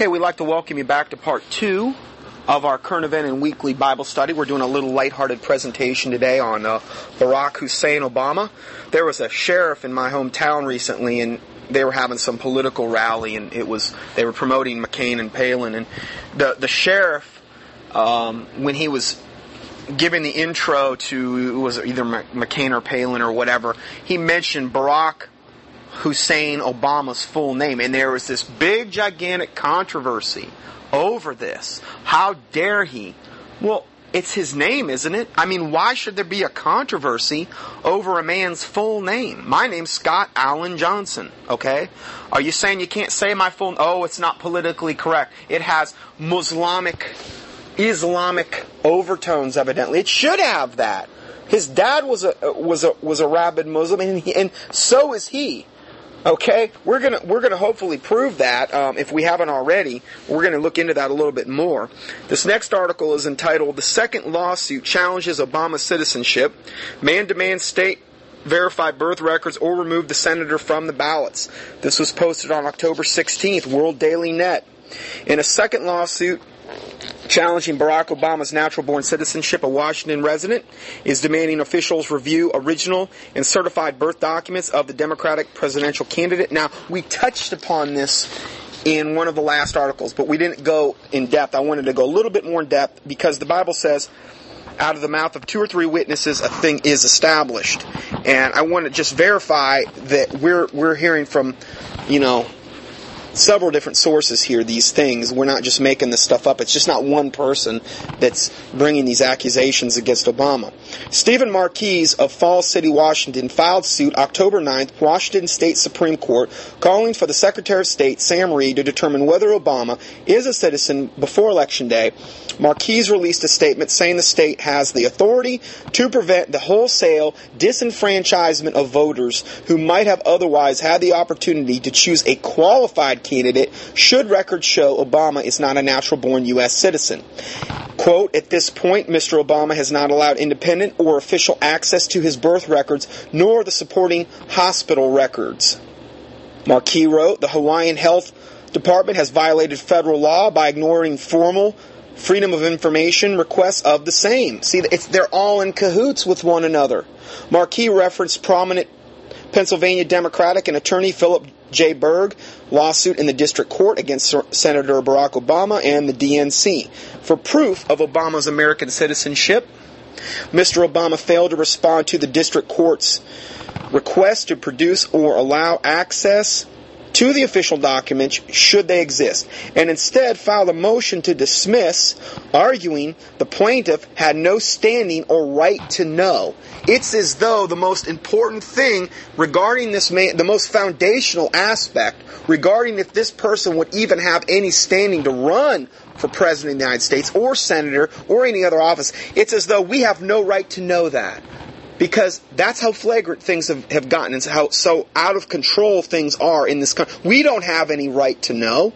Okay, we'd like to welcome you back to part two of our current event and weekly Bible study. We're doing a little lighthearted presentation today on uh, Barack Hussein Obama. There was a sheriff in my hometown recently, and they were having some political rally, and it was they were promoting McCain and Palin, and the the sheriff um, when he was giving the intro to it was either McCain or Palin or whatever, he mentioned Barack Hussein Obama's full name, and there was this big, gigantic controversy over this. How dare he? Well, it's his name, isn't it? I mean, why should there be a controversy over a man's full name? My name's Scott Allen Johnson, okay? Are you saying you can't say my full Oh, it's not politically correct. It has Muslimic, Islamic overtones, evidently. It should have that. His dad was a, was a, was a rabid Muslim, and, he, and so is he. Okay, we're gonna we're gonna hopefully prove that um, if we haven't already. We're gonna look into that a little bit more. This next article is entitled "The Second Lawsuit Challenges Obama's Citizenship." Man demands state verify birth records or remove the senator from the ballots. This was posted on October 16th, World Daily Net. In a second lawsuit, challenging Barack Obama's natural born citizenship, a Washington resident is demanding officials review original and certified birth documents of the Democratic presidential candidate. Now, we touched upon this in one of the last articles, but we didn't go in depth. I wanted to go a little bit more in depth because the Bible says, out of the mouth of two or three witnesses, a thing is established. And I want to just verify that we're, we're hearing from, you know, several different sources here, these things. We're not just making this stuff up. It's just not one person that's bringing these accusations against Obama. Stephen Marquis of Falls City, Washington, filed suit October 9th, Washington State Supreme Court, calling for the Secretary of State, Sam Reed, to determine whether Obama is a citizen before Election Day. Marquis released a statement saying the state has the authority to prevent the wholesale disenfranchisement of voters who might have otherwise had the opportunity to choose a qualified candidate should records show Obama is not a natural born U.S. citizen. Quote, at this point, Mr. Obama has not allowed independent or official access to his birth records nor the supporting hospital records. Marquis wrote, the Hawaiian Health Department has violated federal law by ignoring formal freedom of information requests of the same. See, they're all in cahoots with one another. Marquis referenced prominent Pennsylvania Democratic and attorney Philip J. Berg lawsuit in the district court against Senator Barack Obama and the DNC for proof of Obama's American citizenship. Mr. Obama failed to respond to the district court's request to produce or allow access to the official documents should they exist, and instead filed a motion to dismiss, arguing the plaintiff had no standing or right to know. It's as though the most important thing regarding this man, the most foundational aspect regarding if this person would even have any standing to run for president of the United States or senator or any other office, it's as though we have no right to know that because that's how flagrant things have, have gotten and how so out of control things are in this country. We don't have any right to know.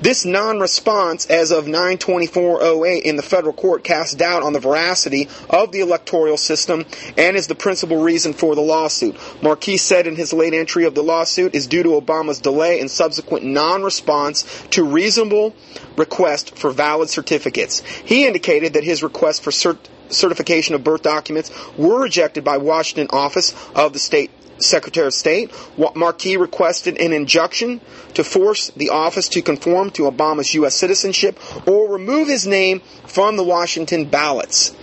This non-response as of 92408 in the federal court casts doubt on the veracity of the electoral system and is the principal reason for the lawsuit. Marquis said in his late entry of the lawsuit is due to Obama's delay and subsequent non-response to reasonable request for valid certificates. He indicated that his request for cert- certification of birth documents were rejected by Washington office of the state Secretary of State. Marquis requested an injunction to force the office to conform to Obama's U.S. citizenship or remove his name from the Washington ballots.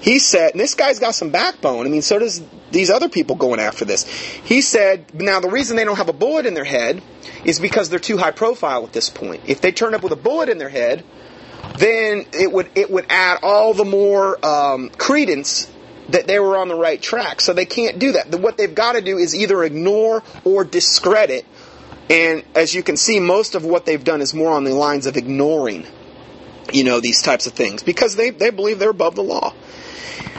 He said, and this guy's got some backbone. I mean, so does these other people going after this. He said, now the reason they don't have a bullet in their head is because they're too high profile at this point. If they turn up with a bullet in their head, then it would it would add all the more um, credence that they were on the right track. So they can't do that. What they've got to do is either ignore or discredit. And as you can see, most of what they've done is more on the lines of ignoring, you know, these types of things because they, they believe they're above the law.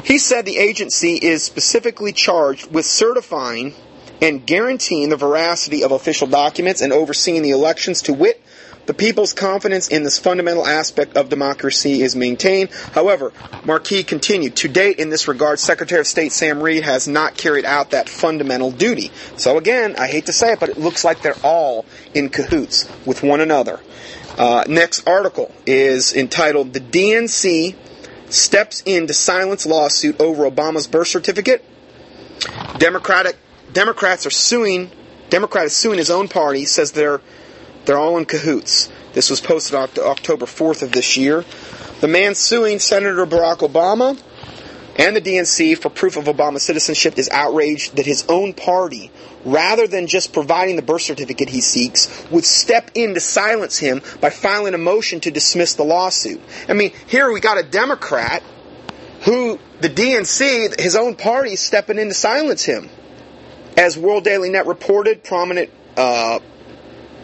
He said the agency is specifically charged with certifying and guaranteeing the veracity of official documents and overseeing the elections to wit the people's confidence in this fundamental aspect of democracy is maintained. However, Marquis continued, to date in this regard, Secretary of State Sam Reed has not carried out that fundamental duty. So again, I hate to say it, but it looks like they're all in cahoots with one another. Uh, next article is entitled The DNC Steps in to Silence Lawsuit Over Obama's Birth Certificate. Democratic Democrats are suing Democrat is suing his own party, says they're they're all in cahoots. This was posted on October 4th of this year. The man suing Senator Barack Obama and the DNC for proof of Obama's citizenship is outraged that his own party, rather than just providing the birth certificate he seeks, would step in to silence him by filing a motion to dismiss the lawsuit. I mean, here we got a Democrat who the DNC, his own party, is stepping in to silence him. As World Daily Net reported, prominent uh,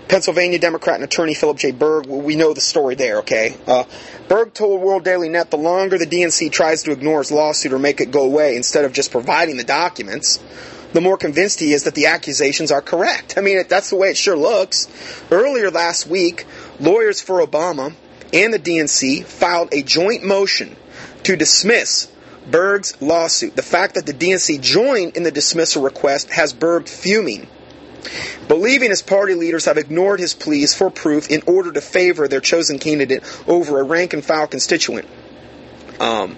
Pennsylvania Democrat and attorney Philip J. Berg, we know the story there, okay? Uh, Berg told World Daily Net the longer the DNC tries to ignore his lawsuit or make it go away instead of just providing the documents, the more convinced he is that the accusations are correct. I mean, that's the way it sure looks. Earlier last week, lawyers for Obama and the DNC filed a joint motion to dismiss Berg's lawsuit. The fact that the DNC joined in the dismissal request has Berg fuming believing his party leaders have ignored his pleas for proof in order to favor their chosen candidate over a rank and file constituent. Um,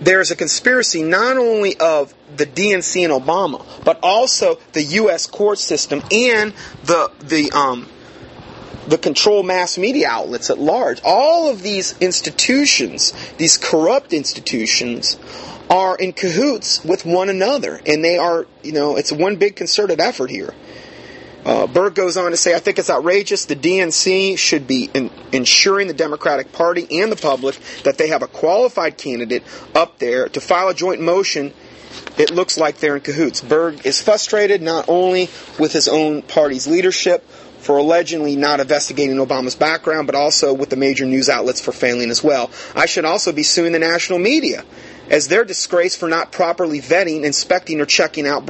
there's a conspiracy not only of the DNC and Obama, but also the U.S. court system and the the um, the control mass media outlets at large. All of these institutions, these corrupt institutions, are in cahoots with one another, and they are, you know, it's one big concerted effort here. Uh, Berg goes on to say, I think it's outrageous. The DNC should be in, ensuring the Democratic Party and the public that they have a qualified candidate up there to file a joint motion. It looks like they're in cahoots. Berg is frustrated not only with his own party's leadership for allegedly not investigating Obama's background, but also with the major news outlets for failing as well. I should also be suing the national media as their disgrace for not properly vetting, inspecting, or checking out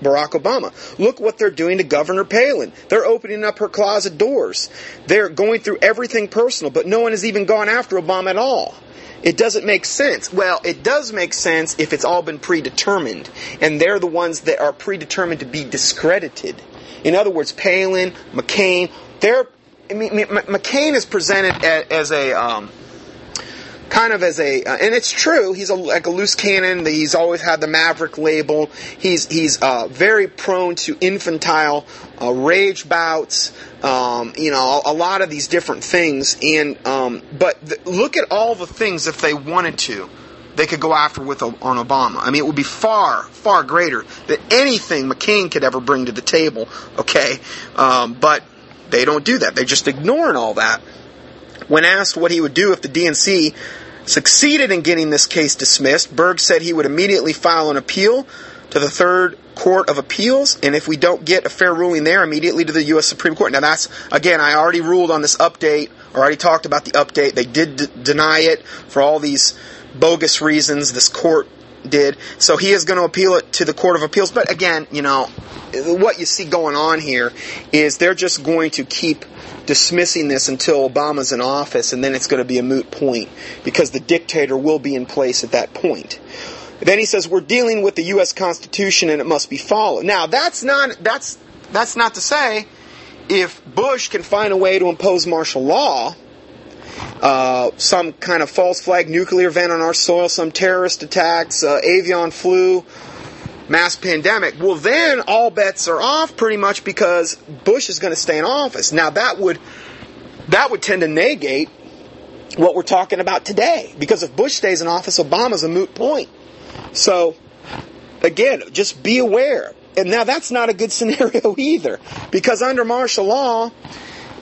Barack Obama. Look what they're doing to Governor Palin. They're opening up her closet doors. They're going through everything personal, but no one has even gone after Obama at all. It doesn't make sense. Well, it does make sense if it's all been predetermined, and they're the ones that are predetermined to be discredited. In other words, Palin, McCain, they're I mean, McCain is presented as a um, kind of as a, uh, and it's true. He's a, like a loose cannon. He's always had the Maverick label. He's he's uh, very prone to infantile uh, rage bouts. Um, you know, a, a, lot of these different things. And um, but th- look at all the things if they wanted to. They could go after with on Obama. I mean, it would be far, far greater than anything McCain could ever bring to the table. Okay, um, but they don't do that. They're just ignoring all that. When asked what he would do if the DNC succeeded in getting this case dismissed, Berg said he would immediately file an appeal to the Third Court of Appeals, and if we don't get a fair ruling there, immediately to the U.S. Supreme Court. Now, that's, again, I already ruled on this update, already talked about the update. They did d- deny it for all these bogus reasons this court did. So he is going to appeal it to the Court of Appeals. But again, you know, what you see going on here is they're just going to keep dismissing this until Obama's in office, and then it's going to be a moot point because the dictator will be in place at that point. Then he says we're dealing with the U.S. Constitution and it must be followed. Now that's not that's that's not to say if Bush can find a way to impose martial law, uh, some kind of false flag nuclear event on our soil, some terrorist attacks, uh, avian flu, mass pandemic, well, then all bets are off pretty much because Bush is going to stay in office. Now that would that would tend to negate what we're talking about today because if Bush stays in office, Obama's a moot point. So again, just be aware. And now that's not a good scenario either because under martial law,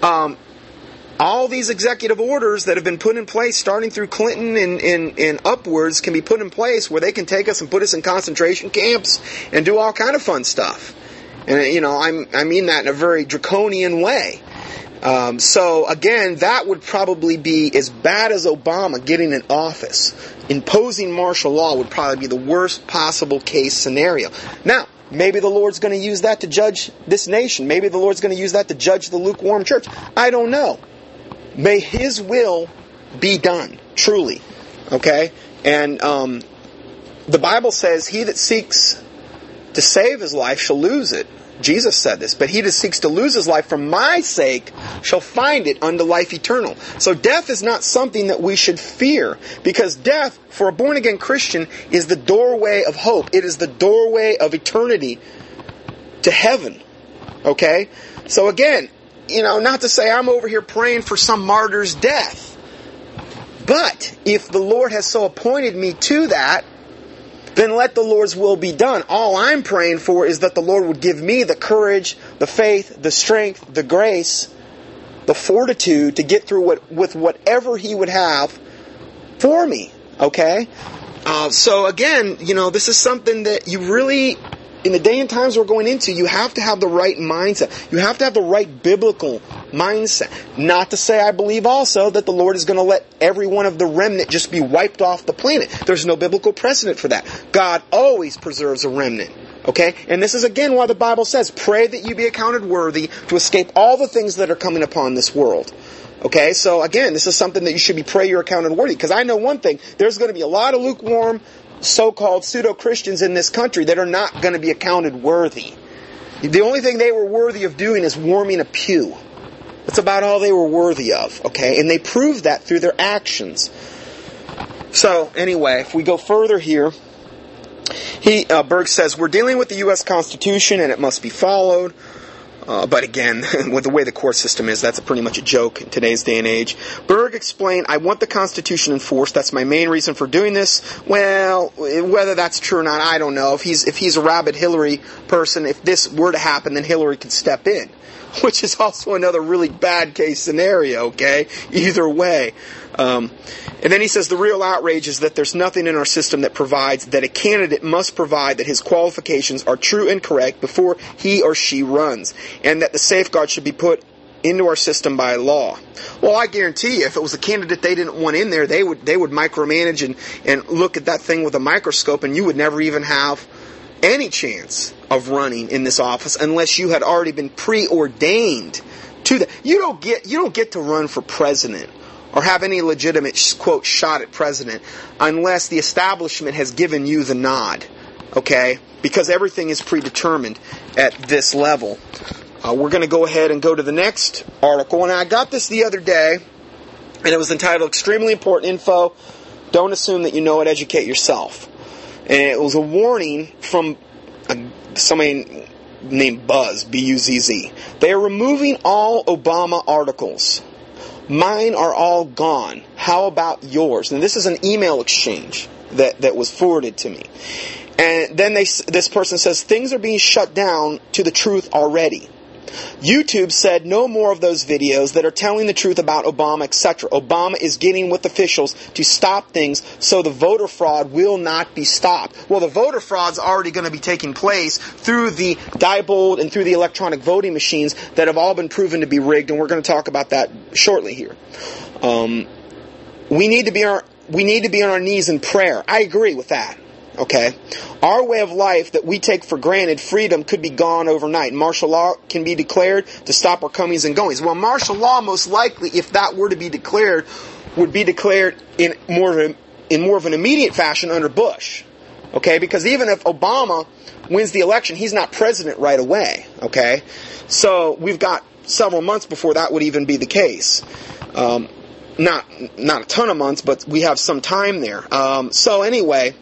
um, all these executive orders that have been put in place starting through Clinton and, and, and, upwards can be put in place where they can take us and put us in concentration camps and do all kind of fun stuff. And you know, I'm, I mean that in a very draconian way. Um, so again, that would probably be as bad as Obama getting in office. Imposing martial law would probably be the worst possible case scenario. Now, maybe the Lord's going to use that to judge this nation. Maybe the Lord's going to use that to judge the lukewarm church. I don't know. May His will be done, truly. Okay? And um, the Bible says, He that seeks to save his life shall lose it, Jesus said this, but he that seeks to lose his life for my sake shall find it unto life eternal. So death is not something that we should fear, because death, for a born again Christian, is the doorway of hope. It is the doorway of eternity to heaven. Okay? So again, you know, not to say I'm over here praying for some martyr's death. But if the Lord has so appointed me to that, then let the Lord's will be done. All I'm praying for is that the Lord would give me the courage, the faith, the strength, the grace, the fortitude to get through what, with whatever He would have for me. Okay? Uh, so again, you know, this is something that you really in the day and times we're going into, you have to have the right mindset. You have to have the right biblical mindset. Not to say I believe also that the Lord is going to let every one of the remnant just be wiped off the planet. There's no biblical precedent for that. God always preserves a remnant. Okay? And this is again why the Bible says, pray that you be accounted worthy to escape all the things that are coming upon this world. Okay, so again, this is something that you should be pray you're accounted worthy. Because I know one thing, there's going to be a lot of lukewarm, so-called pseudo-Christians in this country that are not going to be accounted worthy. The only thing they were worthy of doing is warming a pew. That's about all they were worthy of, okay? And they proved that through their actions. So, anyway, if we go further here, he, uh, Berg says, we're dealing with the U.S. Constitution and it must be followed. Uh, but again, with the way the court system is, that's pretty much a joke in today's day and age. Berg explained, I want the Constitution enforced. That's my main reason for doing this. Well, whether that's true or not, I don't know. If he's, if he's a rabid Hillary person, if this were to happen, then Hillary could step in. Which is also another really bad case scenario, okay? Either way. Um, and then he says the real outrage is that there's nothing in our system that provides that a candidate must provide that his qualifications are true and correct before he or she runs, and that the safeguard should be put into our system by law. Well, I guarantee you, if it was a candidate they didn't want in there, they would they would micromanage and and look at that thing with a microscope, and you would never even have any chance of running in this office unless you had already been preordained to that. You don't get you don't get to run for president or have any legitimate, quote, shot at president unless the establishment has given you the nod. Okay? Because everything is predetermined at this level. Uh, we're going to go ahead and go to the next article. And I got this the other day, and it was entitled Extremely Important Info. Don't assume that you know it, educate yourself. And it was a warning from somebody named Buzz, B U Z Z. They are removing all Obama articles Mine are all gone. How about yours? And this is an email exchange that, that was forwarded to me. And then they, this person says, things are being shut down to the truth already. YouTube said no more of those videos that are telling the truth about Obama, etc. Obama is getting with officials to stop things so the voter fraud will not be stopped. Well, the voter fraud's already going to be taking place through the Diebold and through the electronic voting machines that have all been proven to be rigged, and we're going to talk about that shortly here. Um, we need to be our, we need to be on our knees in prayer. I agree with that. Okay? Our way of life that we take for granted, freedom, could be gone overnight. Martial law can be declared to stop our comings and goings. Well, martial law, most likely, if that were to be declared, would be declared in more of, a, in more of an immediate fashion under Bush. Okay? Because even if Obama wins the election, he's not president right away. Okay? So we've got several months before that would even be the case. Um, not not a ton of months, but we have some time there. Um, so anyway,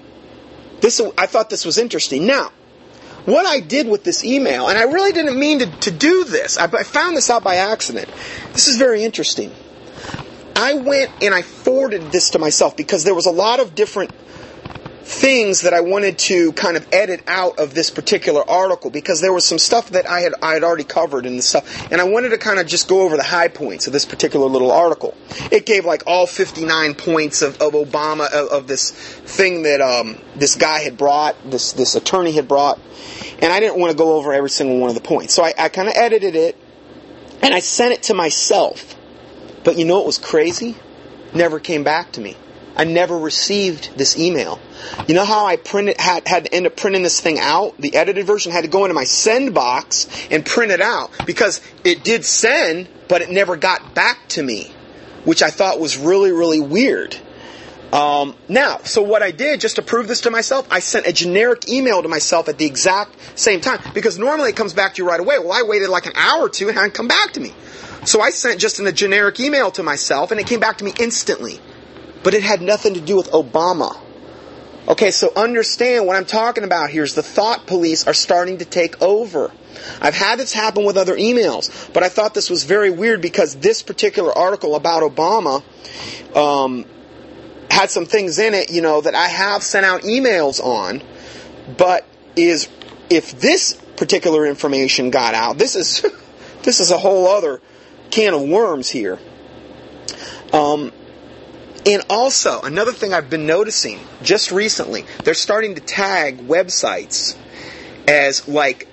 this, I thought this was interesting. Now, what I did with this email, and I really didn't mean to, to do this, I, I found this out by accident. This is very interesting. I went and I forwarded this to myself because there was a lot of different things that I wanted to kind of edit out of this particular article because there was some stuff that I had I had already covered the stuff, and I wanted to kind of just go over the high points of this particular little article. It gave like all 59 points of, of Obama of, of this thing that um, this guy had brought, this this attorney had brought, and I didn't want to go over every single one of the points, so I, I kind of edited it, and I sent it to myself. But you know what was crazy? Never came back to me. I never received this email. You know how I printed had had to end up printing this thing out? The edited version had to go into my send box and print it out because it did send, but it never got back to me, which I thought was really really weird. Um, now, so what I did just to prove this to myself, I sent a generic email to myself at the exact same time because normally it comes back to you right away. Well, I waited like an hour or two and it hadn't come back to me. So I sent just in a generic email to myself and it came back to me instantly. But it had nothing to do with Obama. Okay, so understand what I'm talking about here is the thought police are starting to take over. I've had this happen with other emails, but I thought this was very weird because this particular article about Obama um, had some things in it, you know, that I have sent out emails on, but is if this particular information got out, this is this is a whole other can of worms here. Um, and also, another thing I've been noticing just recently, they're starting to tag websites as like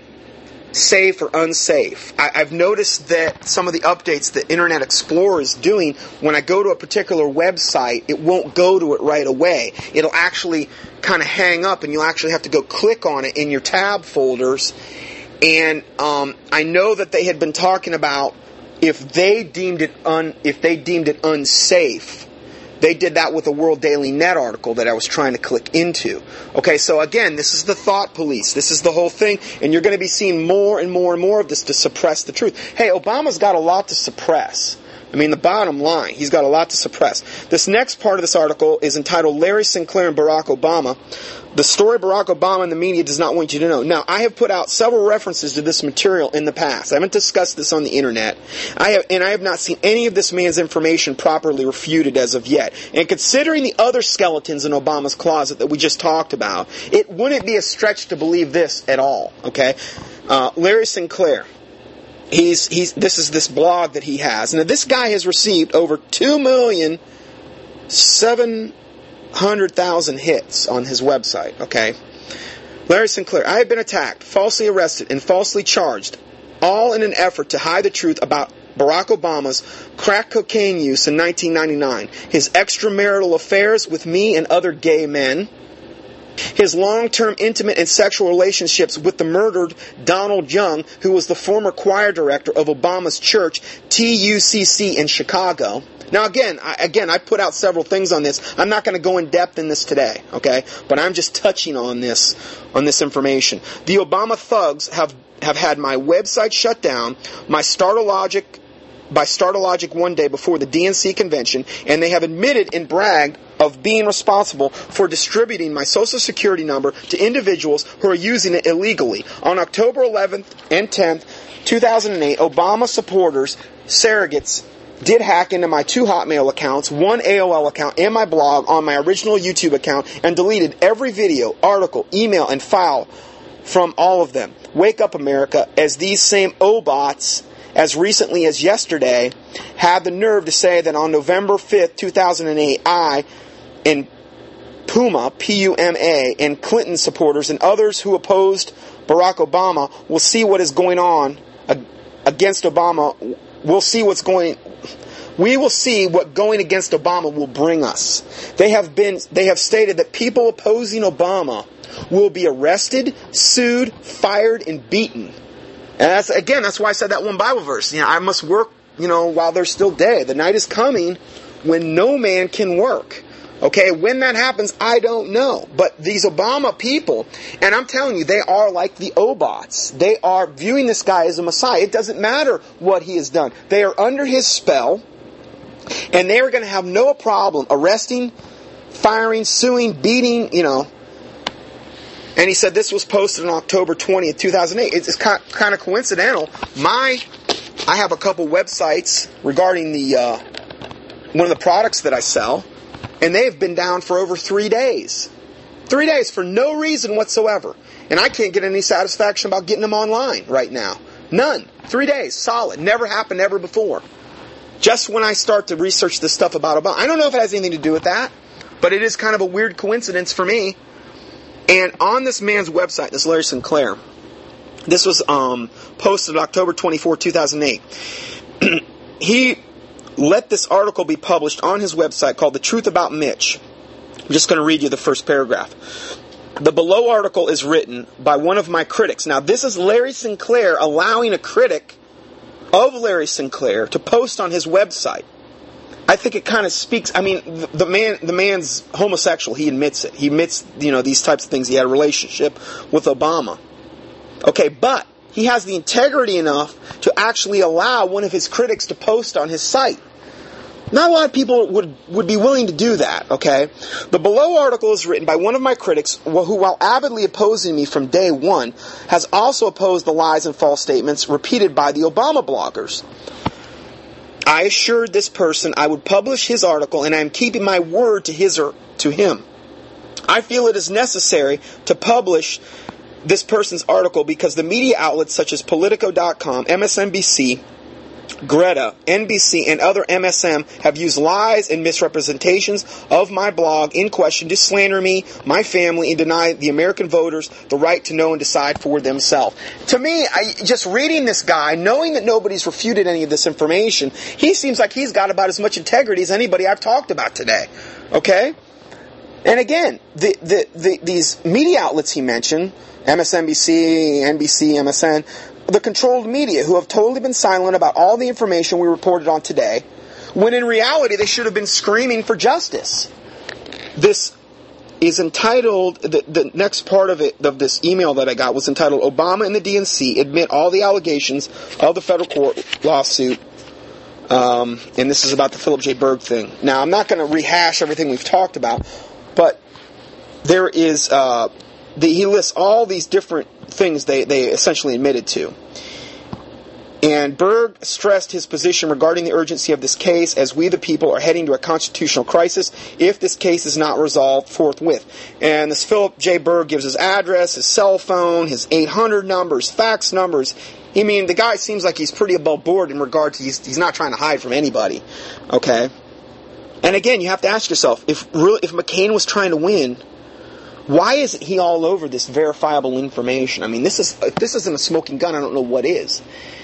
safe or unsafe. I, have noticed that some of the updates that Internet Explorer is doing, when I go to a particular website, it won't go to it right away. It'll actually kind of hang up and you'll actually have to go click on it in your tab folders. And um, I know that they had been talking about if they deemed it un, if they deemed it unsafe, they did that with a World Daily Net article that I was trying to click into. Okay, so again, this is the thought police. This is the whole thing, and you're going to be seeing more and more and more of this to suppress the truth. Hey, Obama's got a lot to suppress. I mean, the bottom line, he's got a lot to suppress. This next part of this article is entitled Larry Sinclair and Barack Obama. The story Barack Obama and the media does not want you to know. Now, I have put out several references to this material in the past. I haven't discussed this on the internet. I have, and I have not seen any of this man's information properly refuted as of yet. And considering the other skeletons in Obama's closet that we just talked about, it wouldn't be a stretch to believe this at all. Okay? Uh, Larry Sinclair he's he's this is this blog that he has. Now this guy has received over two million seven hundred thousand hits on his website. Okay, Larry Sinclair. I have been attacked, falsely arrested, and falsely charged, all in an effort to hide the truth about Barack Obama's crack cocaine use in 1999, his extramarital affairs with me and other gay men his long term intimate and sexual relationships with the murdered Donald Young, who was the former choir director of Obama's church, TUCC in Chicago. Now again, I, again, I put out several things on this. I'm not going to go in depth in this today, okay? But I'm just touching on this, on this information. The Obama thugs have, have had my website shut down, my Startologic by Startologic one day before the DNC convention, and they have admitted and bragged of being responsible for distributing my social security number to individuals who are using it illegally. On October 11th and 10th, 2008, Obama supporters, surrogates, did hack into my two Hotmail accounts, one AOL account, and my blog on my original YouTube account and deleted every video, article, email, and file from all of them. Wake up, America, as these same Obots as recently as yesterday, had the nerve to say that on November 5th, 2008, I, and Puma, P-U-M-A, and Clinton supporters and others who opposed Barack Obama will see what is going on against Obama. We'll see what's going we will see what going against Obama will bring us. They have been they have stated that people opposing Obama will be arrested, sued, fired and beaten. And that's again, that's why I said that one Bible verse. You know, I must work, you know, while there's still day. The night is coming when no man can work. Okay, when that happens, I don't know. But these Obama people, and I'm telling you, they are like the Obots. They are viewing this guy as a Messiah. It doesn't matter what he has done. They are under his spell, and they are going to have no problem arresting, firing, suing, beating, you know, and he said this was posted on October 20th, 2008. It's kind of coincidental. My, I have a couple websites regarding the uh, one of the products that I sell, and they've been down for over three days. Three days for no reason whatsoever. And I can't get any satisfaction about getting them online right now. None. Three days, solid. Never happened ever before. Just when I start to research this stuff about Obama. I don't know if it has anything to do with that, but it is kind of a weird coincidence for me and on this man's website, this Larry Sinclair, this was um, posted October 24, 2008. he let this article be published on his website called The Truth About Mitch. I'm just going to read you the first paragraph. The below article is written by one of my critics. Now, this is Larry Sinclair allowing a critic of Larry Sinclair to post on his website. I think it kind of speaks. I mean, the, man, the man's homosexual. He admits it. He admits, you know, these types of things. He had a relationship with Obama. Okay, but he has the integrity enough to actually allow one of his critics to post on his site. Not a lot of people would, would be willing to do that, okay? The below article is written by one of my critics who, while avidly opposing me from day one, has also opposed the lies and false statements repeated by the Obama bloggers. I assured this person I would publish his article and I am keeping my word to his or to him. I feel it is necessary to publish this person's article because the media outlets such as Politico.com, MSNBC, Greta, NBC, and other MSM have used lies and misrepresentations of my blog in question to slander me, my family, and deny the American voters the right to know and decide for themselves. To me, I, just reading this guy, knowing that nobody's refuted any of this information, he seems like he's got about as much integrity as anybody I've talked about today. Okay? And again, the, the, the, these media outlets he mentioned, MSNBC, NBC, MSN, the controlled media who have totally been silent about all the information we reported on today, when in reality they should have been screaming for justice. This is entitled, the, the next part of it, of this email that I got was entitled Obama and the DNC admit all the allegations of the federal court lawsuit. Um, and this is about the Philip J. Berg thing. Now, I'm not going to rehash everything we've talked about, but there is, uh, the, he lists all these different things they, they essentially admitted to. And Berg stressed his position regarding the urgency of this case as we, the people, are heading to a constitutional crisis if this case is not resolved forthwith. And this Philip J. Berg gives his address, his cell phone, his 800 numbers, fax numbers. I mean, the guy seems like he's pretty above board in regard to he's, he's not trying to hide from anybody. Okay? And again, you have to ask yourself if really, if McCain was trying to win, why isn't he all over this verifiable information? I mean, this is if this isn't a smoking gun. I don't know what is.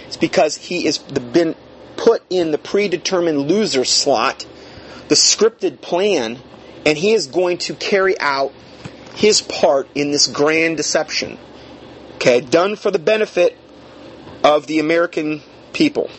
It's because he has been put in the predetermined loser slot, the scripted plan, and he is going to carry out his part in this grand deception. Okay, done for the benefit of the American people.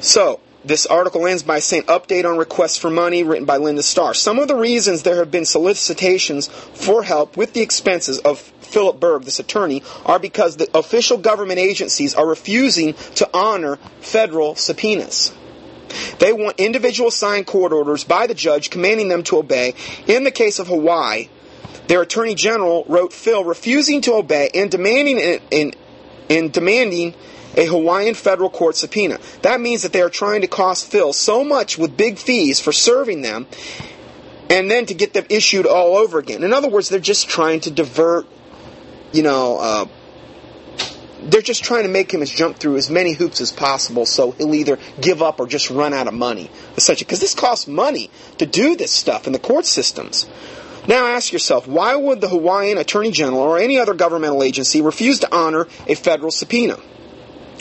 So, this article ends by saying update on requests for money written by Linda Starr. Some of the reasons there have been solicitations for help with the expenses of Philip Berg, this attorney, are because the official government agencies are refusing to honor federal subpoenas. They want individual signed court orders by the judge commanding them to obey. In the case of Hawaii, their attorney general wrote Phil refusing to obey and demanding in, in, in demanding a Hawaiian federal court subpoena. That means that they are trying to cost Phil so much with big fees for serving them and then to get them issued all over again. In other words, they're just trying to divert, you know, uh, they're just trying to make him jump through as many hoops as possible so he'll either give up or just run out of money. Because this costs money to do this stuff in the court systems. Now ask yourself, why would the Hawaiian Attorney General or any other governmental agency refuse to honor a federal subpoena?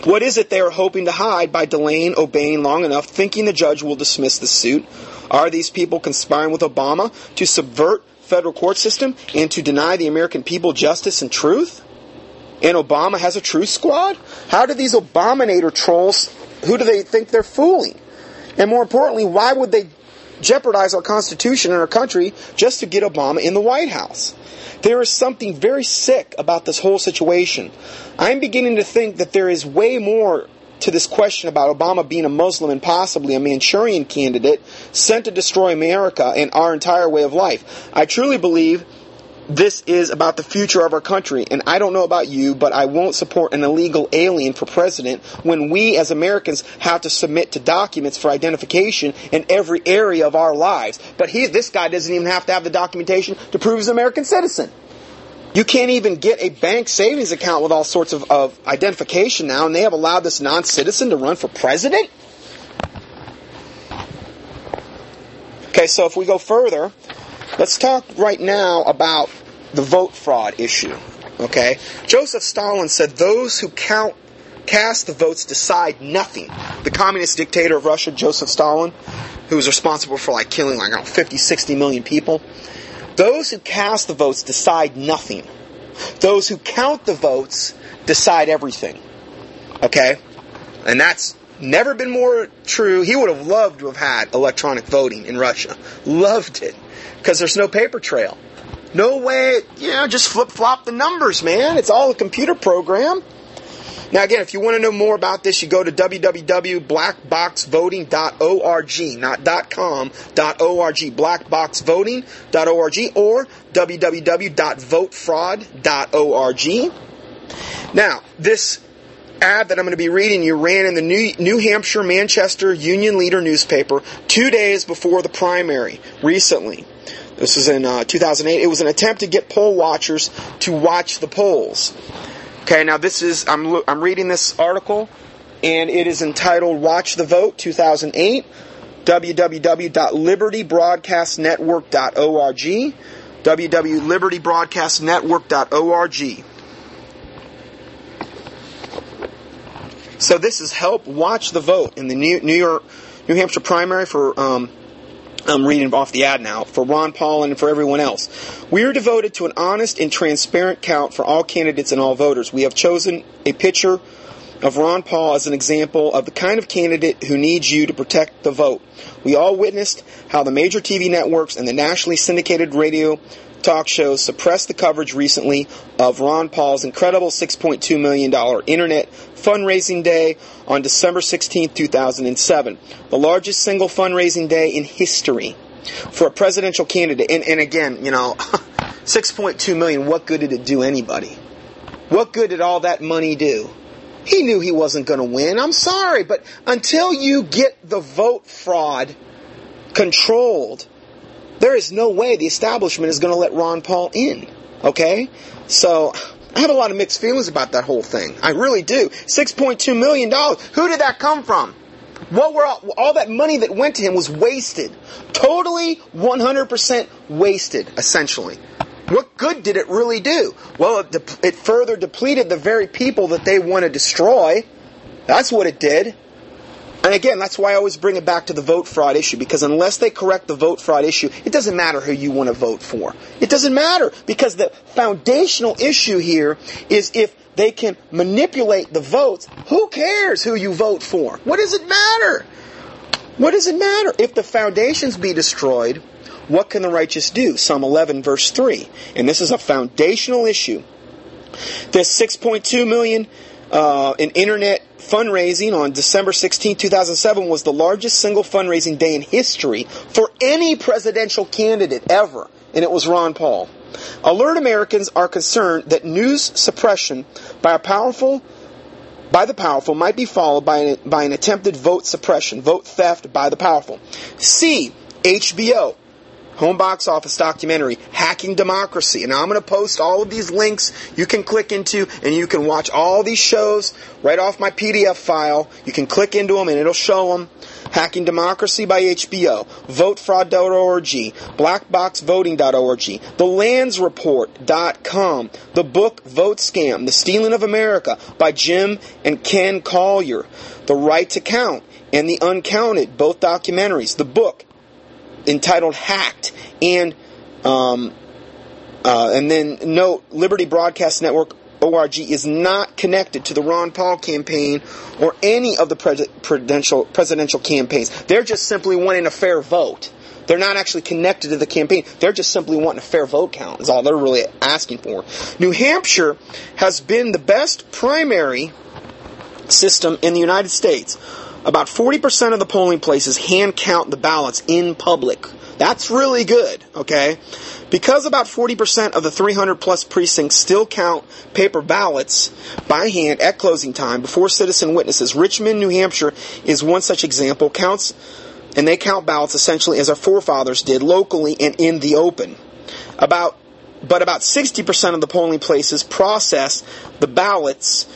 What is it they are hoping to hide by delaying obeying long enough, thinking the judge will dismiss the suit? Are these people conspiring with Obama to subvert federal court system and to deny the American people justice and truth? And Obama has a truth squad? How do these Obaminator trolls, who do they think they're fooling? And more importantly, why would they jeopardize our Constitution and our country just to get Obama in the White House? There is something very sick about this whole situation. I'm beginning to think that there is way more to this question about Obama being a Muslim and possibly a Manchurian candidate sent to destroy America and our entire way of life. I truly believe this is about the future of our country. And I don't know about you, but I won't support an illegal alien for president when we as Americans have to submit to documents for identification in every area of our lives. But he, this guy doesn't even have to have the documentation to prove he's an American citizen. You can't even get a bank savings account with all sorts of, of identification now, and they have allowed this non-citizen to run for president? Okay, so if we go further, let's talk right now about the vote fraud issue. Okay? Joseph Stalin said those who count cast the votes decide nothing. The communist dictator of Russia, Joseph Stalin, who was responsible for like killing like I don't know, 50, 60 million people. Those who cast the votes decide nothing. Those who count the votes decide everything. Okay? And that's Never been more true. He would have loved to have had electronic voting in Russia. Loved it. Because there's no paper trail. No way, you know, just flip flop the numbers, man. It's all a computer program. Now, again, if you want to know more about this, you go to www.blackboxvoting.org, not .com, .org, blackboxvoting.org, or www.votefraud.org. Now, this ad that I'm going to be reading you ran in the New, New Hampshire Manchester Union Leader newspaper two days before the primary recently. This was in uh, 2008. It was an attempt to get poll watchers to watch the polls. Okay, now this is, I'm, I'm reading this article, and it is entitled Watch the Vote 2008, www.libertybroadcastnetwork.org, www.libertybroadcastnetwork.org. So this is help watch the vote in the New, New York, New Hampshire primary for um, I'm reading off the ad now, for Ron Paul and for everyone else. We are devoted to an honest and transparent count for all candidates and all voters. We have chosen a picture of Ron Paul as an example of the kind of candidate who needs you to protect the vote. We all witnessed how the major TV networks and the nationally syndicated radio talk shows suppressed the coverage recently of Ron Paul's incredible $6.2 million internet fundraising day on December 16, 2007, the largest single fundraising day in history for a presidential candidate. And, and again, you know, 6.2 million—what good did it do anybody? What good did all that money do? He knew he wasn't going to win. I'm sorry, but until you get the vote fraud controlled, there is no way the establishment is going to let Ron Paul in. Okay? So, I have a lot of mixed feelings about that whole thing. I really do. $6.2 million. Who did that come from? What were all, all, that money that went to him was wasted. Totally 100% wasted, essentially. What good did it really do? Well, it, de- it further depleted the very people that they want to destroy. That's what it did. And again, that's why I always bring it back to the vote fraud issue, because unless they correct the vote fraud issue, it doesn't matter who you want to vote for. It doesn't matter, because the foundational issue here is if they can manipulate the votes, who cares who you vote for? What does it matter? What does it matter? If the foundations be destroyed, what can the righteous do? Psalm 11, verse 3. And this is a foundational issue. This 6.2 million uh, in internet fundraising on December 16, 2007 was the largest single fundraising day in history for any presidential candidate ever, and it was Ron Paul. Alert Americans are concerned that news suppression by a powerful by the powerful might be followed by an, by an attempted vote suppression, vote theft by the powerful. C. HBO home box office documentary, Hacking Democracy. And I'm going to post all of these links you can click into and you can watch all these shows right off my PDF file. You can click into them and it'll show them. Hacking Democracy by HBO, VoteFraud.org, BlackBoxVoting.org, TheLandsReport.com, the book Vote Scam, The Stealing of America by Jim and Ken Collier, The Right to Count, and The Uncounted, both documentaries, the book entitled Hacked, and um, uh, and then note Liberty Broadcast Network ORG is not connected to the Ron Paul campaign or any of the presidential presidential campaigns. They're just simply wanting a fair vote. They're not actually connected to the campaign. They're just simply wanting a fair vote count. Is all they're really asking for. New Hampshire has been the best primary system in the United States about 40% of the polling places hand count the ballots in public. That's really good, okay? Because about 40% of the 300 plus precincts still count paper ballots by hand at closing time before citizen witnesses, Richmond, New Hampshire is one such example, counts, and they count ballots essentially as our forefathers did locally and in the open. About, but about 60% of the polling places process the ballots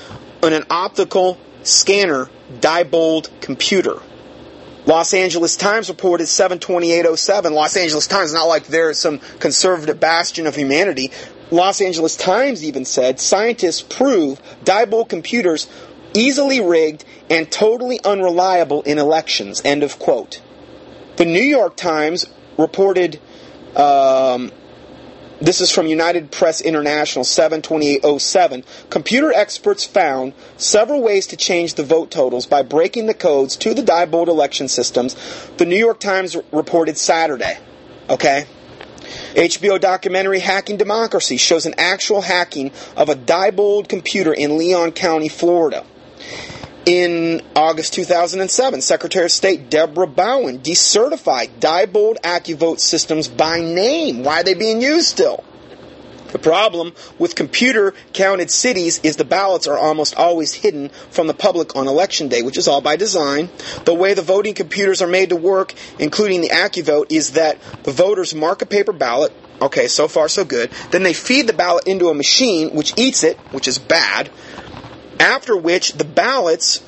on an optical scanner Diebold computer. Los Angeles Times reported 72807. Los Angeles Times, not like they're some conservative bastion of humanity. Los Angeles Times even said scientists prove Diebold computers easily rigged and totally unreliable in elections. End of quote. The New York Times reported um, this is from United Press International 72807. Computer experts found several ways to change the vote totals by breaking the codes to the Diebold election systems, the New York Times reported Saturday. Okay? HBO documentary Hacking Democracy shows an actual hacking of a Diebold computer in Leon County, Florida. In August 2007, Secretary of State Debra Bowen decertified Diebold AccuVote systems by name. Why are they being used still? The problem with computer counted cities is the ballots are almost always hidden from the public on election day, which is all by design. The way the voting computers are made to work, including the AccuVote, is that the voters mark a paper ballot. Okay, so far so good. Then they feed the ballot into a machine, which eats it, which is bad after which the ballots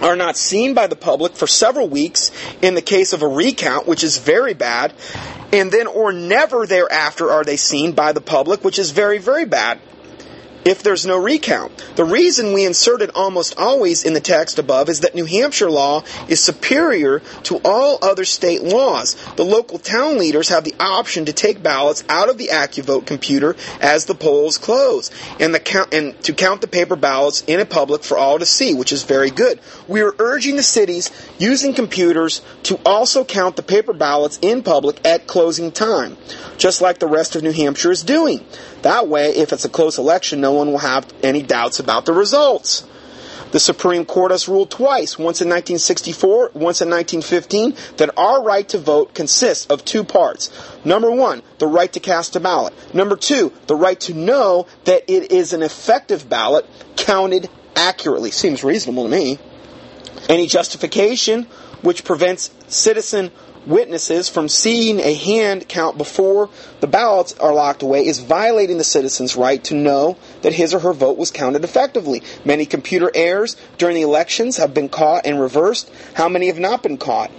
are not seen by the public for several weeks in the case of a recount, which is very bad, and then or never thereafter are they seen by the public, which is very, very bad if there's no recount. The reason we insert it almost always in the text above is that New Hampshire law is superior to all other state laws. The local town leaders have the option to take ballots out of the AccuVote computer as the polls close and, the count, and to count the paper ballots in a public for all to see, which is very good. We are urging the cities using computers to also count the paper ballots in public at closing time, just like the rest of New Hampshire is doing. That way, if it's a close election, no one will have any doubts about the results. The Supreme Court has ruled twice, once in 1964, once in 1915, that our right to vote consists of two parts. Number one, the right to cast a ballot. Number two, the right to know that it is an effective ballot counted accurately. Seems reasonable to me. Any justification which prevents citizen witnesses from seeing a hand count before the ballots are locked away is violating the citizen's right to know that his or her vote was counted effectively. Many computer errors during the elections have been caught and reversed. How many have not been caught?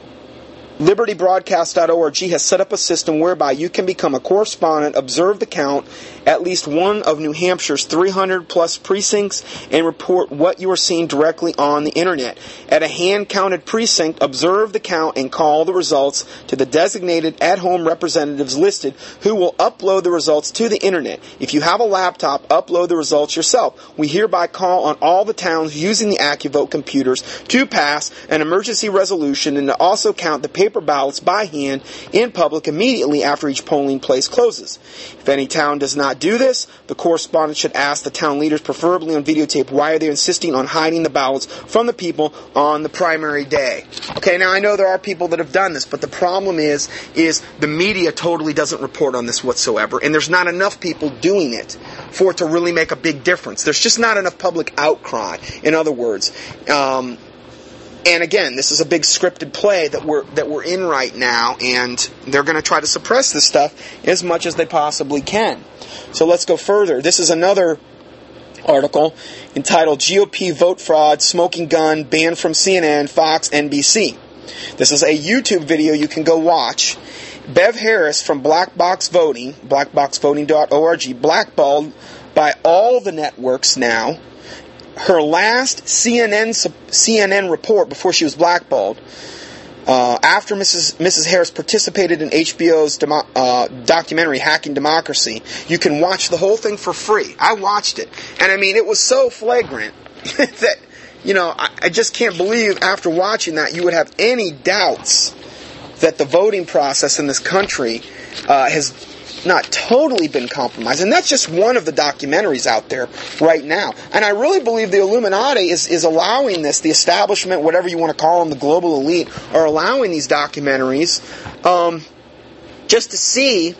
LibertyBroadcast.org has set up a system whereby you can become a correspondent, observe the count at least one of New Hampshire's 300 plus precincts, and report what you are seeing directly on the internet. At a hand counted precinct, observe the count and call the results to the designated at home representatives listed who will upload the results to the internet. If you have a laptop, upload the results yourself. We hereby call on all the towns using the AccuVote computers to pass an emergency resolution and to also count the paper ballots by hand in public immediately after each polling place closes. If any town does not do this, the correspondent should ask the town leaders, preferably on videotape, why are they insisting on hiding the ballots from the people on the primary day. Okay, now I know there are people that have done this, but the problem is, is the media totally doesn't report on this whatsoever, and there's not enough people doing it for it to really make a big difference. There's just not enough public outcry. In other words, um, and again, this is a big scripted play that we're that we're in right now, and they're going to try to suppress this stuff as much as they possibly can. So let's go further. This is another article entitled "GOP Vote Fraud: Smoking Gun Banned from CNN, Fox, NBC." This is a YouTube video you can go watch. Bev Harris from Black Box Voting, blackboxvoting.org, blackballed by all the networks now her last CNN CNN report before she was blackballed, uh, after Mrs. Mrs. Harris participated in HBO's demo, uh, documentary Hacking Democracy, you can watch the whole thing for free. I watched it, and I mean it was so flagrant that you know I, I just can't believe after watching that you would have any doubts that the voting process in this country uh, has not totally been compromised. And that's just one of the documentaries out there right now. And I really believe the Illuminati is, is allowing this, the establishment, whatever you want to call them, the global elite, are allowing these documentaries um, just to see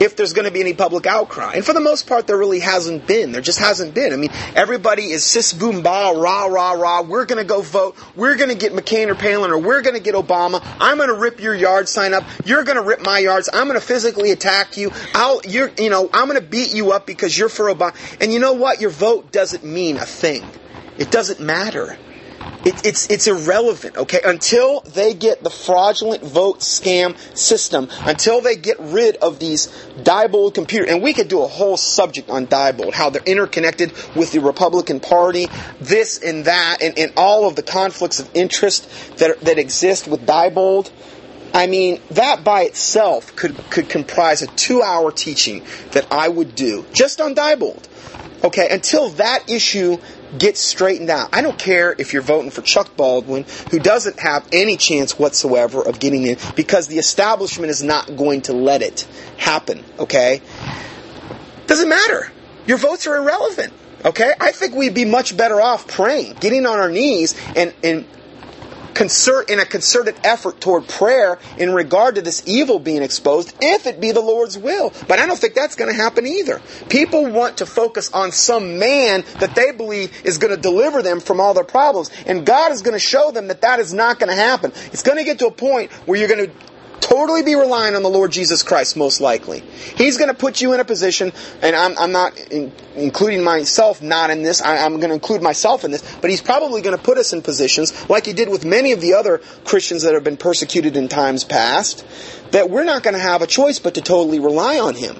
if there's going to be any public outcry. And for the most part, there really hasn't been. There just hasn't been. I mean, everybody is sis boom ba, rah, rah, rah. We're going to go vote. We're going to get McCain or Palin or we're going to get Obama. I'm going to rip your yard sign up. You're going to rip my yards. I'm going to physically attack you. I'll, you're, you know, I'm going to beat you up because you're for Obama. And you know what? Your vote doesn't mean a thing. It doesn't matter. It, it's, it's irrelevant, okay? Until they get the fraudulent vote scam system, until they get rid of these Diebold computers, and we could do a whole subject on Diebold, how they're interconnected with the Republican Party, this and that, and, and all of the conflicts of interest that, that exist with Diebold. I mean, that by itself could, could comprise a two hour teaching that I would do just on Diebold. Okay, until that issue gets straightened out. I don't care if you're voting for Chuck Baldwin, who doesn't have any chance whatsoever of getting in, because the establishment is not going to let it happen. Okay? Doesn't matter. Your votes are irrelevant. Okay? I think we'd be much better off praying, getting on our knees, and, and concert in a concerted effort toward prayer in regard to this evil being exposed if it be the Lord's will. But I don't think that's going to happen either. People want to focus on some man that they believe is going to deliver them from all their problems. And God is going to show them that that is not going to happen. It's going to get to a point where you're going to totally be relying on the Lord Jesus Christ, most likely. He's going to put you in a position, and I'm, I'm not in, including myself not in this, I, am going to include myself in this, but He's probably going to put us in positions, like He did with many of the other Christians that have been persecuted in times past, that we're not going to have a choice but to totally rely on Him.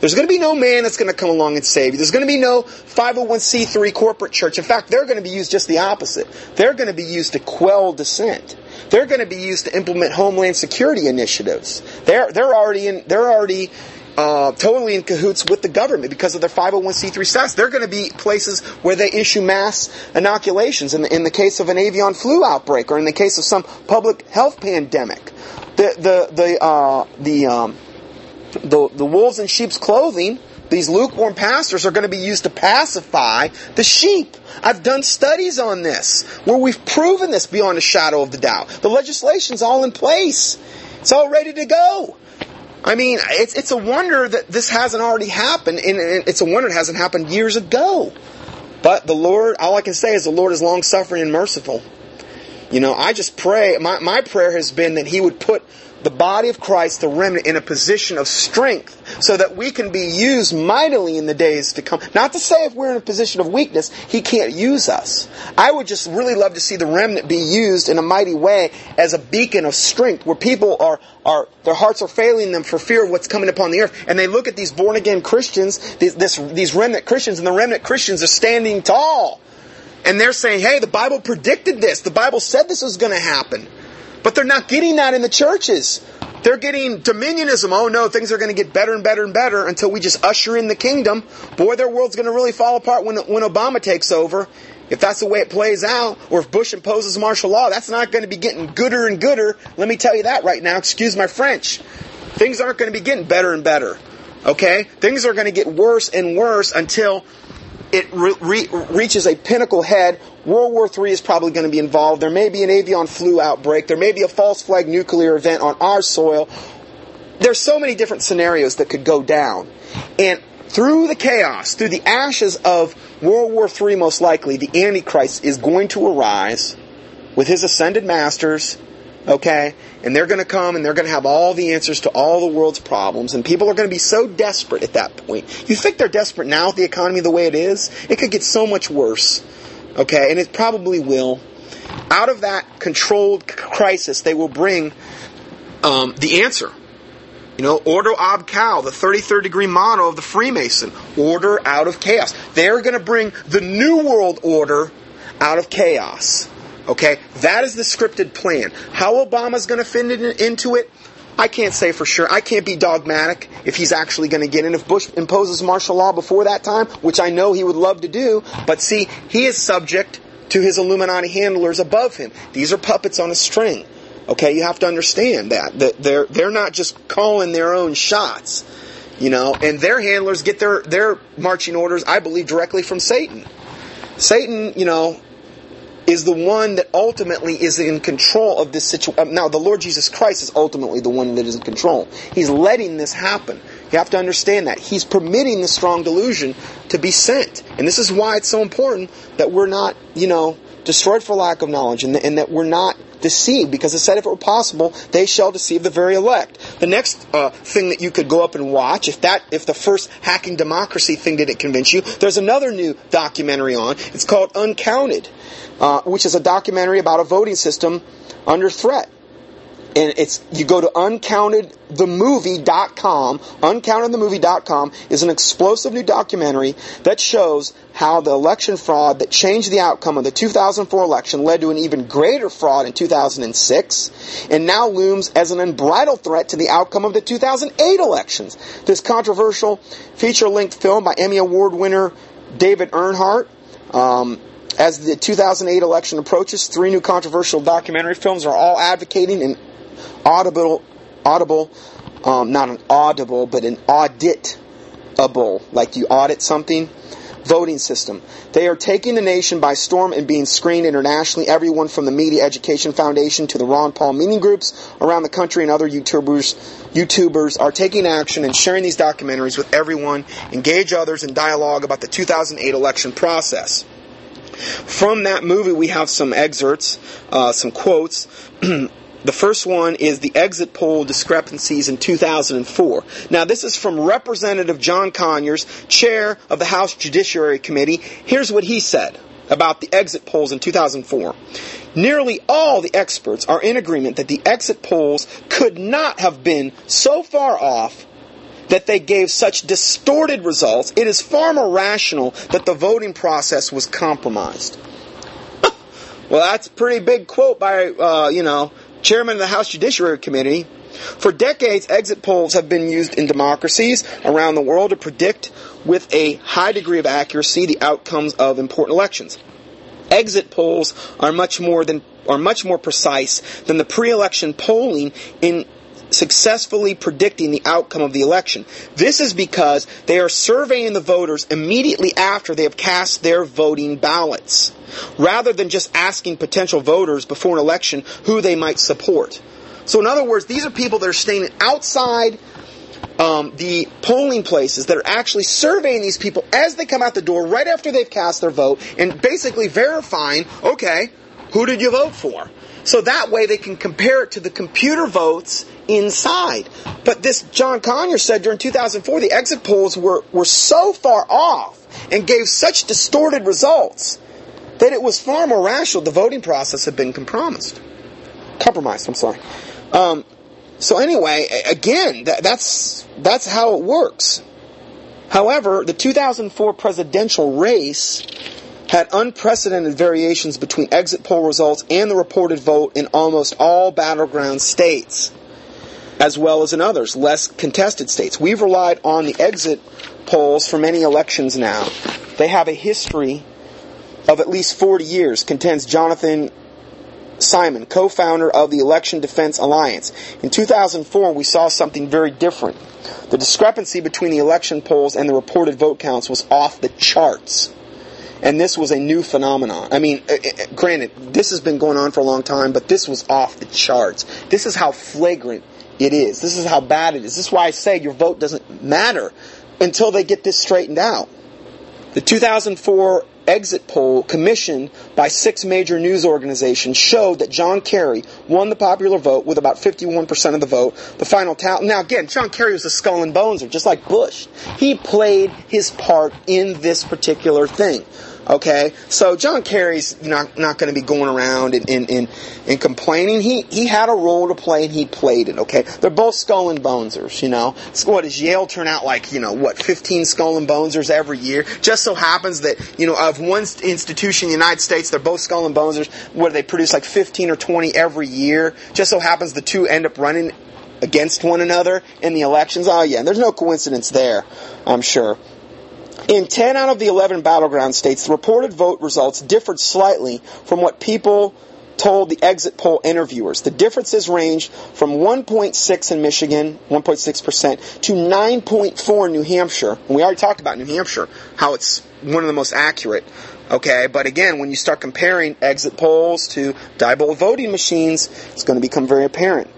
There's going to be no man that's going to come along and save you. There's going to be no 501c3 corporate church. In fact, they're going to be used just the opposite. They're going to be used to quell dissent. They're going to be used to implement homeland security initiatives. They're they're already in they're already uh, totally in cahoots with the government because of their 501c3 status. They're going to be places where they issue mass inoculations in the, in the case of an avian flu outbreak or in the case of some public health pandemic. The the the uh, the, um, the the wolves in sheep's clothing these lukewarm pastors are going to be used to pacify the sheep. I've done studies on this where we've proven this beyond a shadow of the doubt. The legislation's all in place. It's all ready to go. I mean, it's, it's a wonder that this hasn't already happened, and it's a wonder it hasn't happened years ago. But the Lord, all I can say is the Lord is long suffering and merciful. You know, I just pray, my, my prayer has been that He would put the body of Christ, the remnant, in a position of strength so that we can be used mightily in the days to come. Not to say if we're in a position of weakness, He can't use us. I would just really love to see the remnant be used in a mighty way as a beacon of strength where people are, are their hearts are failing them for fear of what's coming upon the earth. And they look at these born again Christians, these, this, these remnant Christians, and the remnant Christians are standing tall. And they're saying, hey, the Bible predicted this. The Bible said this was going to happen. But they're not getting that in the churches. They're getting dominionism. Oh no, things are going to get better and better and better until we just usher in the kingdom. Boy, their world's going to really fall apart when, when Obama takes over. If that's the way it plays out, or if Bush imposes martial law, that's not going to be getting gooder and gooder. Let me tell you that right now. Excuse my French. Things aren't going to be getting better and better. Okay? Things are going to get worse and worse until it re- re- reaches a pinnacle head, World War III is probably going to be involved. There may be an avian flu outbreak. There may be a false flag nuclear event on our soil. There's so many different scenarios that could go down. And through the chaos, through the ashes of World War III, most likely, the Antichrist is going to arise with his ascended masters Okay? And they're going to come and they're going to have all the answers to all the world's problems. And people are going to be so desperate at that point. You think they're desperate now with the economy the way it is? It could get so much worse. Okay? And it probably will. Out of that controlled crisis, they will bring um, the answer. You know, ordo ab chao, the 33rd degree motto of the Freemason. Order out of chaos. They're going to bring the new world order out of chaos. Okay? That is the scripted plan. How Obama's going to fit in, into it, I can't say for sure. I can't be dogmatic if he's actually going to get in. If Bush imposes martial law before that time, which I know he would love to do, but see, he is subject to his Illuminati handlers above him. These are puppets on a string. Okay, you have to understand that. that they're they're not just calling their own shots, you know, and their handlers get their their marching orders, I believe, directly from Satan. Satan, you know, is the one that ultimately is in control of this situation. Um, now, the Lord Jesus Christ is ultimately the one that is in control. He's letting this happen. You have to understand that. He's permitting the strong delusion to be sent. And this is why it's so important that we're not, you know, destroyed for lack of knowledge and, and that we're not deceived because it said if it were possible they shall deceive the very elect. The next uh, thing that you could go up and watch if that if the first hacking democracy thing didn't convince you there's another new documentary on. It's called uncounted uh, which is a documentary about a voting system under threat and it's you go to uncountedthemovie.com uncountedthemovie.com is an explosive new documentary that shows how the election fraud that changed the outcome of the 2004 election led to an even greater fraud in 2006 and now looms as an unbridled threat to the outcome of the 2008 elections. This controversial feature length film by Emmy Award winner David Earnhardt. Um, as the 2008 election approaches, three new controversial documentary films are all advocating an audible, audible, um, not an audible, but an auditable, like you audit something voting system. They are taking the nation by storm and being screened internationally. Everyone from the Media Education Foundation to the Ron Paul meeting groups around the country and other YouTubers, YouTubers are taking action and sharing these documentaries with everyone, engage others in dialogue about the 2008 election process. From that movie, we have some excerpts, uh, some quotes. The first one is the exit poll discrepancies in 2004. Now, this is from Representative John Conyers, chair of the House Judiciary Committee. Here's what he said about the exit polls in 2004. Nearly all the experts are in agreement that the exit polls could not have been so far off that they gave such distorted results. It is far more rational that the voting process was compromised. well, that's a pretty big quote by, uh, you know, chairman of the House Judiciary Committee. For decades, exit polls have been used in democracies around the world to predict with a high degree of accuracy the outcomes of important elections. Exit polls are much more than are much more precise than the pre-election polling in successfully predicting the outcome of the election. This is because they are surveying the voters immediately after they have cast their voting ballots, rather than just asking potential voters before an election who they might support. So, in other words, these are people that are staying outside um, the polling places that are actually surveying these people as they come out the door right after they've cast their vote and basically verifying, okay, who did you vote for? So that way they can compare it to the computer votes inside. But this John Conyers said during 2004 the exit polls were, were so far off and gave such distorted results that it was far more rational the voting process had been compromised. Compromised, I'm sorry. Um, so anyway, again, that, that's that's how it works. However, the 2004 presidential race had unprecedented variations between exit poll results and the reported vote in almost all battleground states as well as in others, less contested states. We've relied on the exit polls for many elections now. They have a history of at least 40 years, contends Jonathan Simon, co-founder of the Election Defense Alliance. In 2004, we saw something very different. The discrepancy between the election polls and the reported vote counts was off the charts. And this was a new phenomenon. I mean, uh, uh, granted, this has been going on for a long time, but this was off the charts. This is how flagrant it is. This is how bad it is. This is why I say your vote doesn't matter until they get this straightened out. The 2004 exit poll commissioned by six major news organizations showed that John Kerry won the popular vote with about 51% of the vote. The final tally. Now again, John Kerry was a skull and boneser, just like Bush. He played his part in this particular thing. Okay, so John Kerry's not not going to be going around and, and, and, and, complaining. He he had a role to play and he played it. Okay, they're both skull and bonesers. You know, so what does Yale turn out like? You know, what 15 skull and bonesers every year? Just so happens that you know of one institution in the United States, they're both skull and bonesers. What do they produce like 15 or 20 every year? Just so happens the two end up running against one another in the elections. Oh yeah, there's no coincidence there. I'm sure. In 10 out of the 11 battleground states, the reported vote results differed slightly from what people told the exit poll interviewers. The differences ranged from 1.6 in Michigan, 1.6%, to 9.4 in New Hampshire. And we already talked about New Hampshire, how it's one of the most accurate. Okay, but again, when you start comparing exit polls to Diebold voting machines, it's going to become very apparent.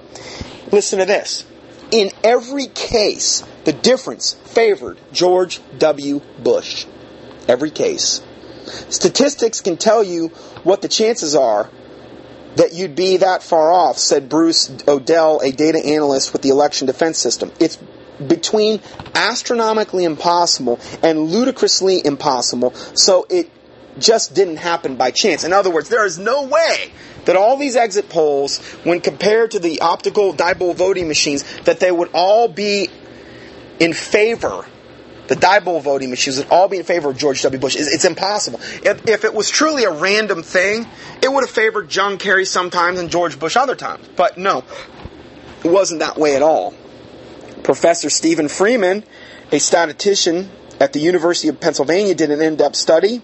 Listen to this. In every case, the difference favored George W. Bush. Every case. Statistics can tell you what the chances are that you'd be that far off, said Bruce O'Dell, a data analyst with the Election Defense System. It's between astronomically impossible and ludicrously impossible, so it just didn't happen by chance. In other words, there is no way that all these exit polls, when compared to the optical Diebold voting machines, that they would all be in favor the Diebold voting machines would all be in favor of George W. Bush. It's, it's impossible. If, if, it was truly a random thing, it would have favored John Kerry sometimes and George Bush other times. But no, it wasn't that way at all. Professor Steven Freeman, a statistician at the University of Pennsylvania, did an in-depth study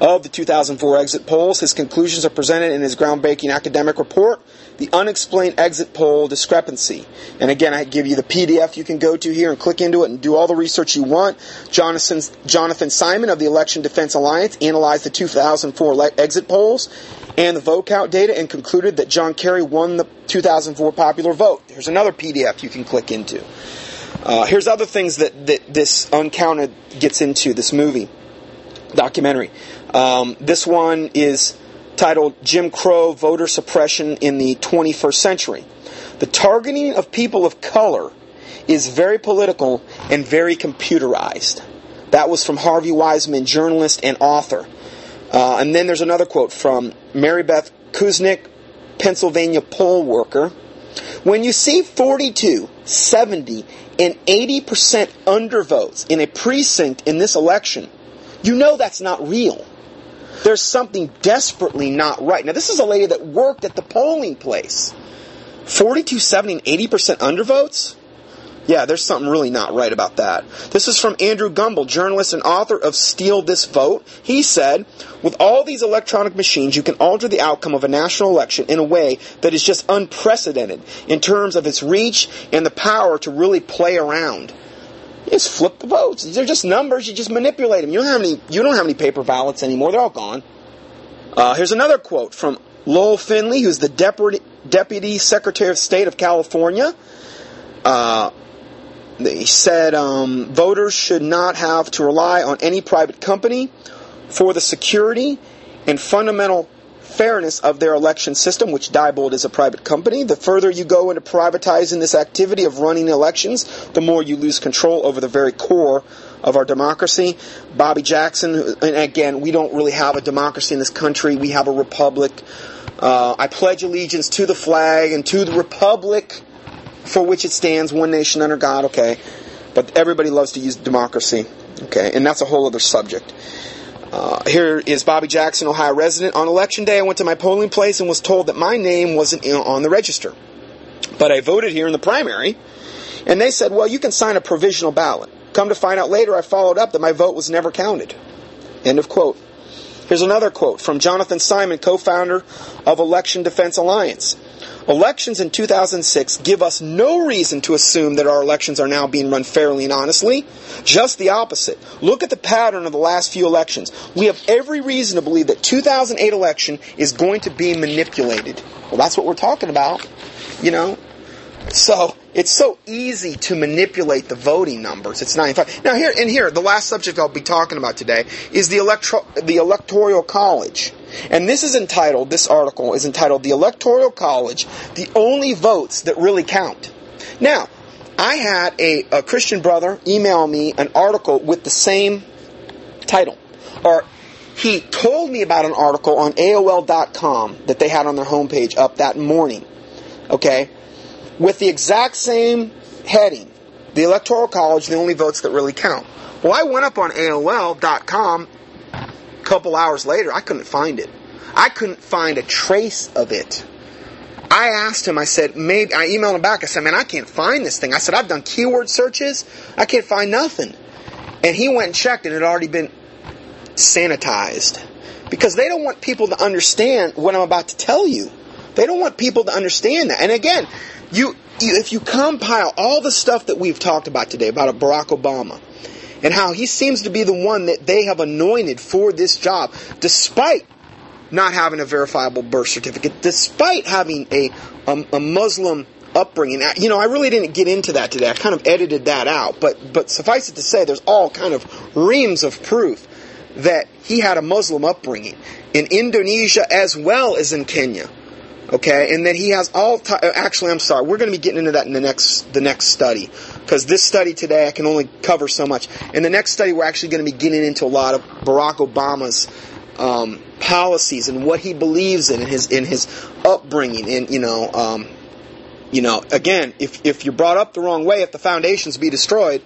of the 2004 exit polls. His conclusions are presented in his groundbreaking academic report, The Unexplained Exit Poll Discrepancy. And again, I give you the PDF you can go to here and click into it and do all the research you want. Jonathan, Jonathan Simon of the Election Defense Alliance analyzed the 2004 exit polls and the vote count data and concluded that John Kerry won the 2004 popular vote. Here's another PDF you can click into. Uh, here's other things that, that this Uncounted gets into, this movie, documentary. Um, this one is titled Jim Crow Voter Suppression in the 21st Century. The targeting of people of color is very political and very computerized. That was from Harvey Wasserman, journalist and author. Uh, and then there's another quote from Mary Beth Kuznik, Pennsylvania poll worker. When you see 42, 70, and 80% undervotes in a precinct in this election, you know that's not real. There's something desperately not right. Now, this is a lady that worked at the polling place. 42, 70, and 80% undervotes? Yeah, there's something really not right about that. This is from Andrew Gumbel, journalist and author of Steal This Vote. He said, with all these electronic machines, you can alter the outcome of a national election in a way that is just unprecedented in terms of its reach and the power to really play around. You just flip the votes. They're just numbers. You just manipulate them. You don't have any. You don't have any paper ballots anymore. They're all gone. Uh, here's another quote from Lowell Finley, who's the Deputy, Deputy Secretary of State of California. Uh, he said um, voters should not have to rely on any private company for the security and fundamental fairness of their election system, which Diebold is a private company. The further you go into privatizing this activity of running elections, the more you lose control over the very core of our democracy. Bobby Jackson, and again, we don't really have a democracy in this country. We have a republic. Uh, I pledge allegiance to the flag and to the republic for which it stands, one nation under God. Okay, but everybody loves to use democracy. Okay, and that's a whole other subject. Uh, here is Bobby Jackson, Ohio resident. On election day, I went to my polling place and was told that my name wasn't on the register. But I voted here in the primary, and they said, well, you can sign a provisional ballot. Come to find out later, I followed up that my vote was never counted. End of quote. Here's another quote from Jonathan Simon, co founder of Election Defense Alliance. Elections in 2006 give us no reason to assume that our elections are now being run fairly and honestly. Just the opposite. Look at the pattern of the last few elections. We have every reason to believe that 2008 election is going to be manipulated. Well, that's what we're talking about. You know, so it's so easy to manipulate the voting numbers. It's 95. Now here and here, the last subject I'll be talking about today is the electro, the electoral college. And this is entitled, this article is entitled The Electoral College, the only votes that really count. Now, I had a, a Christian brother email me an article with the same title. Or he told me about an article on AOL.com that they had on their homepage up that morning. Okay? With the exact same heading, the Electoral College, the only votes that really count. Well, I went up on AOL.com a couple hours later. I couldn't find it. I couldn't find a trace of it. I asked him, I said, maybe, I emailed him back. I said, man, I can't find this thing. I said, I've done keyword searches. I can't find nothing. And he went and checked and it had already been sanitized. Because they don't want people to understand what I'm about to tell you. They don't want people to understand that. And again, you, you, if you compile all the stuff that we've talked about today about Barack Obama and how he seems to be the one that they have anointed for this job, despite not having a verifiable birth certificate, despite having a, a, a Muslim upbringing. You know, I really didn't get into that today. I kind of edited that out, but but suffice it to say, there's all kind of reams of proof that he had a Muslim upbringing in Indonesia as well as in Kenya. Okay, and then he has all. T- uh, actually, I'm sorry. We're going to be getting into that in the next the next study because this study today I can only cover so much. In the next study, we're actually going to be getting into a lot of Barack Obama's um, policies and what he believes in, in his in his upbringing. And you know, um, you know, again, if if you're brought up the wrong way, if the foundations be destroyed,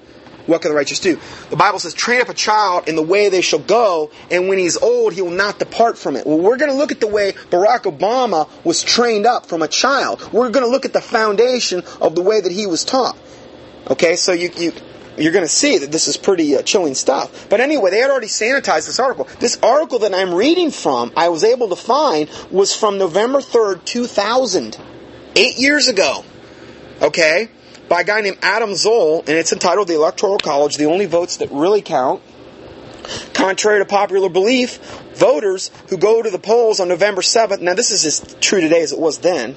what can the righteous do? The Bible says, train up a child in the way they shall go, and when he's old, he will not depart from it. Well, we're going to look at the way Barack Obama was trained up from a child. We're going to look at the foundation of the way that he was taught. Okay, so you, you, you're going to see that this is pretty uh, chilling stuff. But anyway, they had already sanitized this article. This article that I'm reading from, I was able to find, was from November 3rd, 2000. Eight years ago. Okay? By a guy named Adam Zoll, and it's entitled The Electoral College, the only votes that really count. Contrary to popular belief, voters who go to the polls on November 7th, now this is as true today as it was then,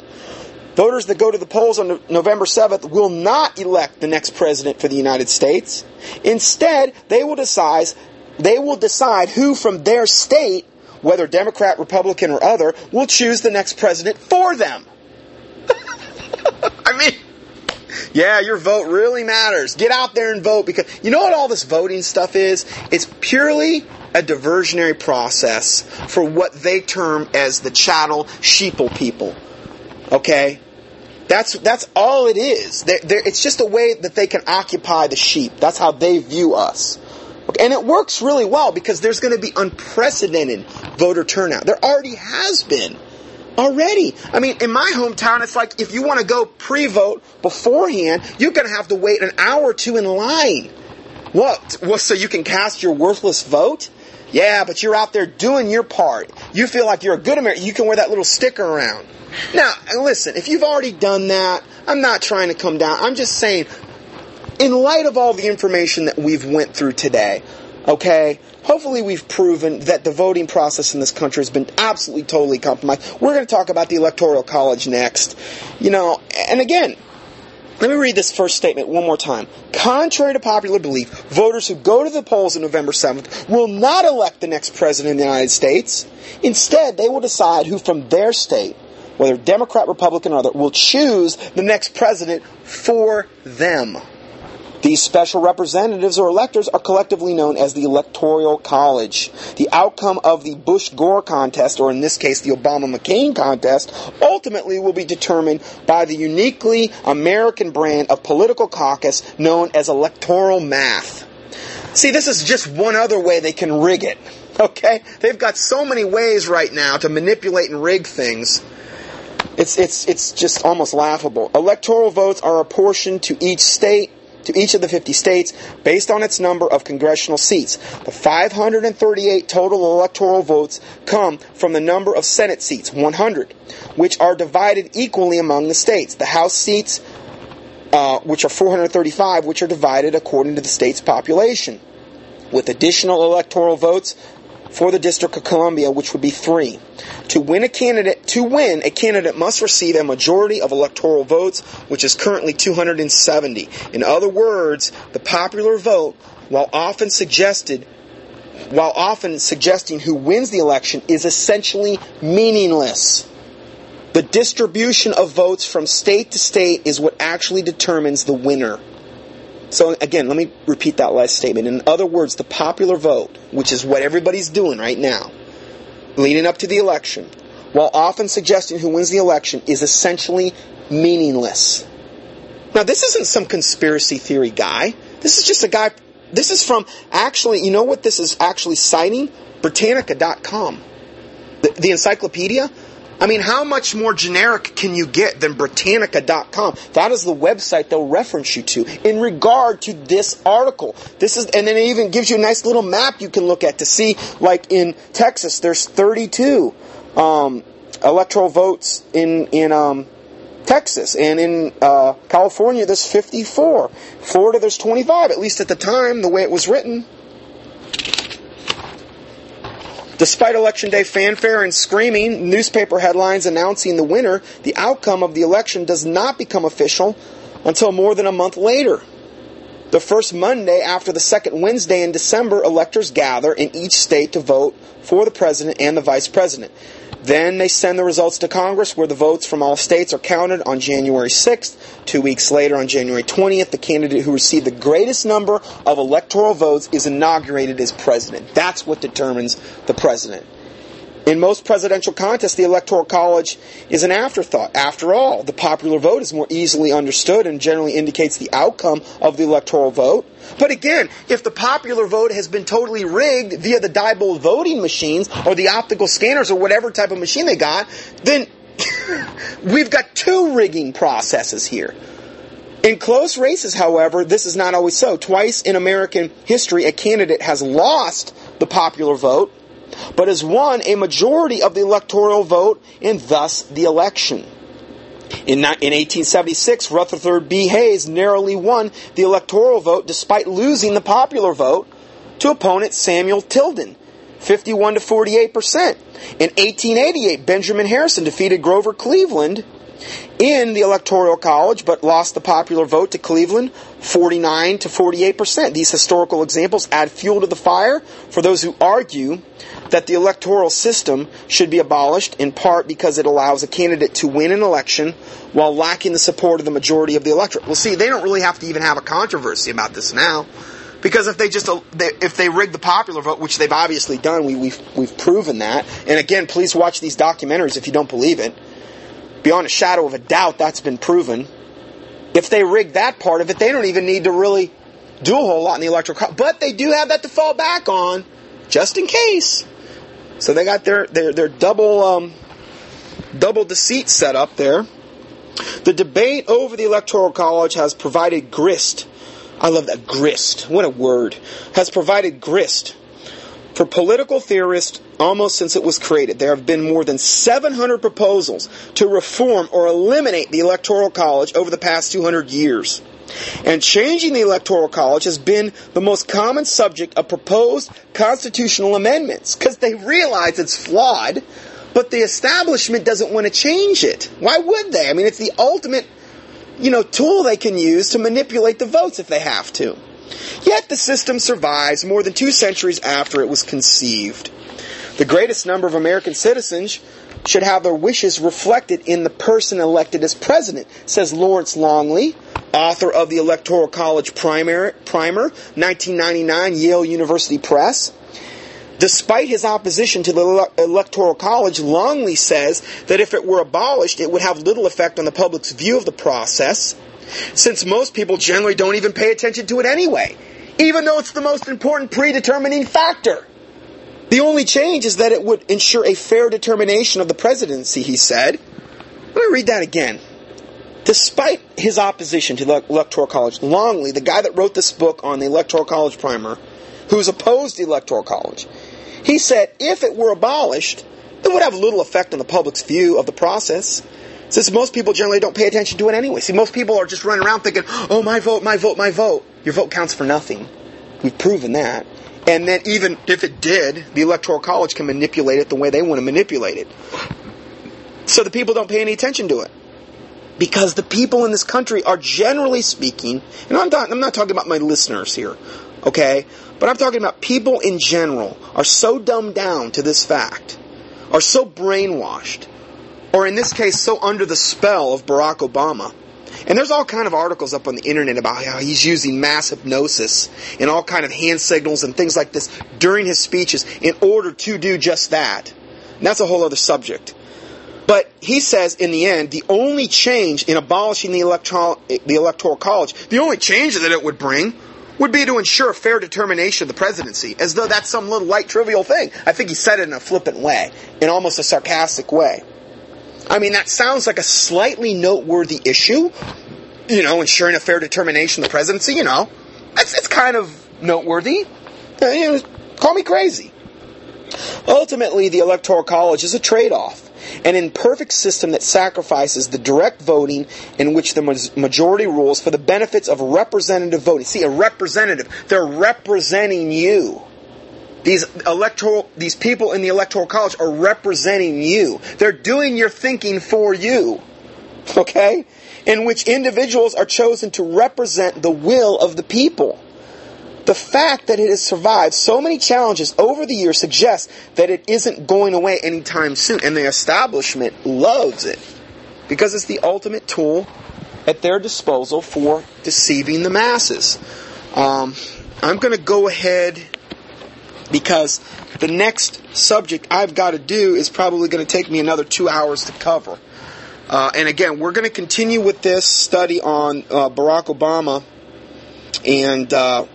voters that go to the polls on November 7th will not elect the next president for the United States. Instead, they will decide, they will decide who from their state, whether Democrat, Republican, or other, will choose the next president for them. I mean, yeah, your vote really matters. Get out there and vote because you know what all this voting stuff is? It's purely a diversionary process for what they term as the chattel sheeple people. Okay? That's, that's all it is. They're, they're, it's just a way that they can occupy the sheep. That's how they view us. Okay? And it works really well because there's going to be unprecedented voter turnout. There already has been already. I mean, in my hometown, it's like if you want to go pre-vote beforehand, you're going to have to wait an hour or two in line. What? Well, so you can cast your worthless vote? Yeah, but you're out there doing your part. You feel like you're a good American. You can wear that little sticker around. Now, listen, if you've already done that, I'm not trying to come down. I'm just saying, in light of all the information that we've went through today, okay, hopefully we've proven that the voting process in this country has been absolutely totally compromised. We're going to talk about the Electoral College next. You know, and again, let me read this first statement one more time. Contrary to popular belief, voters who go to the polls on November 7th will not elect the next president of the United States. Instead, they will decide who from their state, whether Democrat, Republican, or other, will choose the next president for them. These special representatives or electors are collectively known as the Electoral College. The outcome of the Bush Gore contest, or in this case the Obama McCain contest, ultimately will be determined by the uniquely American brand of political caucus known as electoral math. See, this is just one other way they can rig it. Okay? They've got so many ways right now to manipulate and rig things. It's, it's, it's just almost laughable. Electoral votes are apportioned to each state to each of the 50 states based on its number of congressional seats. The 538 total electoral votes come from the number of Senate seats, 100, which are divided equally among the states. The House seats, uh, which are 435, which are divided according to the state's population. With additional electoral votes, for the District of Columbia, which would be three. To win a candidate, to win, a candidate must receive a majority of electoral votes, which is currently 270. In other words, the popular vote, while often suggested, while often suggesting who wins the election, is essentially meaningless. The distribution of votes from state to state is what actually determines the winner. So again, let me repeat that last statement. In other words, the popular vote, which is what everybody's doing right now, leading up to the election, while often suggesting who wins the election, is essentially meaningless. Now, this isn't some conspiracy theory guy. This is just a guy. This is from actually, you know what this is actually citing? Britannica.com. The, the encyclopedia I mean, how much more generic can you get than Britannica.com? That is the website they'll reference you to in regard to this article. This is, and then it even gives you a nice little map you can look at to see, like in Texas, there's 32 um, electoral votes in in um, Texas, and in uh, California, there's 54. Florida, there's 25. At least at the time, the way it was written. Despite Election Day fanfare and screaming, newspaper headlines announcing the winner, the outcome of the election does not become official until more than a month later. The first Monday after the second Wednesday in December, electors gather in each state to vote for the president and the vice president. Then they send the results to Congress, where the votes from all states are counted on January 6th. Two weeks later, on January 20th, the candidate who received the greatest number of electoral votes is inaugurated as president. That's what determines the president. In most presidential contests, the Electoral College is an afterthought. After all, the popular vote is more easily understood and generally indicates the outcome of the electoral vote. But again, if the popular vote has been totally rigged via the Diebold voting machines or the optical scanners or whatever type of machine they got, then we've got two rigging processes here. In close races, however, this is not always so. Twice in American history, a candidate has lost the popular vote but has won a majority of the electoral vote and thus the election. In, in 1876, Rutherford B. Hayes narrowly won the electoral vote despite losing the popular vote to opponent Samuel Tilden, 51 to 48 percent. In 1888, Benjamin Harrison defeated Grover Cleveland in the Electoral College, but lost the popular vote to Cleveland 49 to 48 percent. These historical examples add fuel to the fire for those who argue that the electoral system should be abolished in part because it allows a candidate to win an election while lacking the support of the majority of the electorate. Well, see, they don't really have to even have a controversy about this now. Because if they just if they rig the popular vote, which they've obviously done, we, we've we've proven that. And again, please watch these documentaries if you don't believe it. Beyond a shadow of a doubt, that's been proven. If they rig that part of it, they don't even need to really do a whole lot in the electoral. But they do have that to fall back on, just in case. So they got their their, their double um, double deceit set up there. The debate over the electoral college has provided grist. I love that grist. What a word. Has provided grist for political theorists almost since it was created. There have been more than 700 proposals to reform or eliminate the electoral college over the past 200 years. And changing the Electoral College has been the most common subject of proposed constitutional amendments because they realize it's flawed, but the establishment doesn't want to change it. Why would they? I mean, it's the ultimate, you know, tool they can use to manipulate the votes if they have to. Yet the system survives more than two centuries after it was conceived. The greatest number of American citizens should have their wishes reflected in the person elected as president, says Lawrence Longley, author of the Electoral College Primer, Primer 1999, Yale University Press. Despite his opposition to the Electoral College, Longley says that if it were abolished, it would have little effect on the public's view of the process, since most people generally don't even pay attention to it anyway, even though it's the most important predetermining factor. The only change is that it would ensure a fair determination of the presidency, he said. Let me read that again. Despite his opposition to the Electoral College, Longley, the guy that wrote this book on the Electoral College primer, who's opposed the Electoral College, he said if it were abolished, it would have little effect on the public's view of the process, since most people generally don't pay attention to it anyway. See, most people are just running around thinking, oh, my vote, my vote, my vote. Your vote counts for nothing. We've proven that. And then even if it did, the Electoral College can manipulate it the way they want to manipulate it. So the people don't pay any attention to it because the people in this country are generally speaking, and I'm not, I'm not talking about my listeners here, okay? But I'm talking about people in general are so dumbed down to this fact, are so brainwashed, or in this case, so under the spell of Barack Obama. And there's all kind of articles up on the internet about how he's using mass hypnosis and all kind of hand signals and things like this during his speeches in order to do just that. And that's a whole other subject. But he says in the end, the only change in abolishing the electoral, the electoral college, the only change that it would bring would be to ensure a fair determination of the presidency, as though that's some little light trivial thing. I think he said it in a flippant way, in almost a sarcastic way. I mean, that sounds like a slightly noteworthy issue, you know, ensuring a fair determination of the presidency, you know. It's, it's kind of noteworthy. Uh, you know, call me crazy. Ultimately, the Electoral College is a trade off an imperfect system that sacrifices the direct voting in which the majority rules for the benefits of representative voting. See, a representative, they're representing you. These electoral, these people in the electoral college are representing you. They're doing your thinking for you. Okay? In which individuals are chosen to represent the will of the people. The fact that it has survived so many challenges over the years suggests that it isn't going away anytime soon, and the establishment loves it because it's the ultimate tool at their disposal for deceiving the masses. Um, I'm going to go ahead because the next subject I've got to do is probably going to take me another two hours to cover. Uh, and again, we're going to continue with this study on uh, Barack Obama, and uh,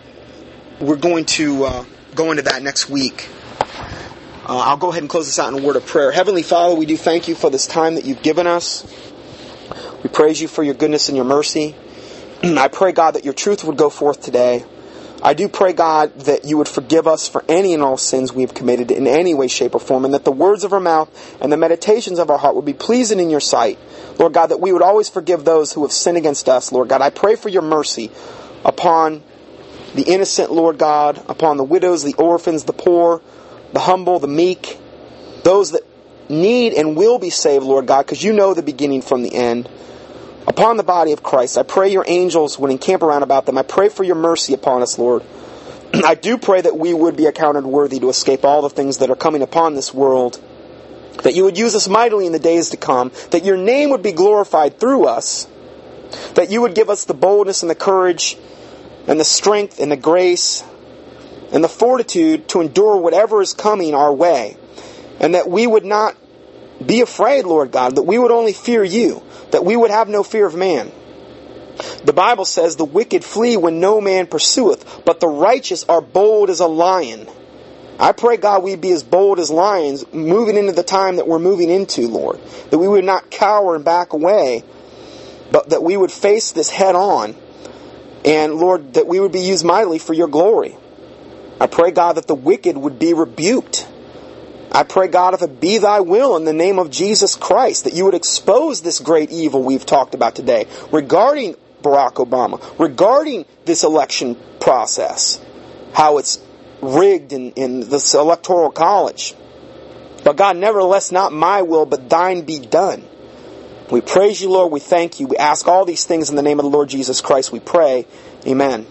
we're going to uh, go into that next week. Uh, I'll go ahead and close this out in a word of prayer. Heavenly Father, we do thank you for this time that you've given us. We praise you for your goodness and your mercy. I pray, God, that your truth would go forth today. I do pray, God, that you would forgive us for any and all sins we have committed in any way, shape, or form, and that the words of our mouth and the meditations of our heart would be pleasing in your sight. Lord God, that we would always forgive those who have sinned against us, Lord God. I pray for your mercy upon the innocent, Lord God, upon the widows, the orphans, the poor, the humble, the meek, those that need and will be saved, Lord God, because you know the beginning from the end upon the body of Christ. I pray your angels would encamp around about them. I pray for your mercy upon us, Lord. I do pray that we would be accounted worthy to escape all the things that are coming upon this world. That you would use us mightily in the days to come. That your name would be glorified through us. That you would give us the boldness and the courage and the strength and the grace and the fortitude to endure whatever is coming our way. And that we would not be afraid, Lord God, that we would only fear you that we would have no fear of man. The Bible says, The wicked flee when no man pursueth, but the righteous are bold as a lion. I pray, God, we be as bold as lions moving into the time that we're moving into, Lord. That we would not cower and back away, but that we would face this head on. And, Lord, that we would be used mightily for your glory. I pray, God, that the wicked would be rebuked I pray, God, if it be thy will in the name of Jesus Christ, that you would expose this great evil we've talked about today regarding Barack Obama, regarding this election process, how it's rigged in, in this electoral college. But God, nevertheless, not my will, but thine be done. We praise you, Lord. We thank you. We ask all these things in the name of the Lord Jesus Christ. We pray. Amen.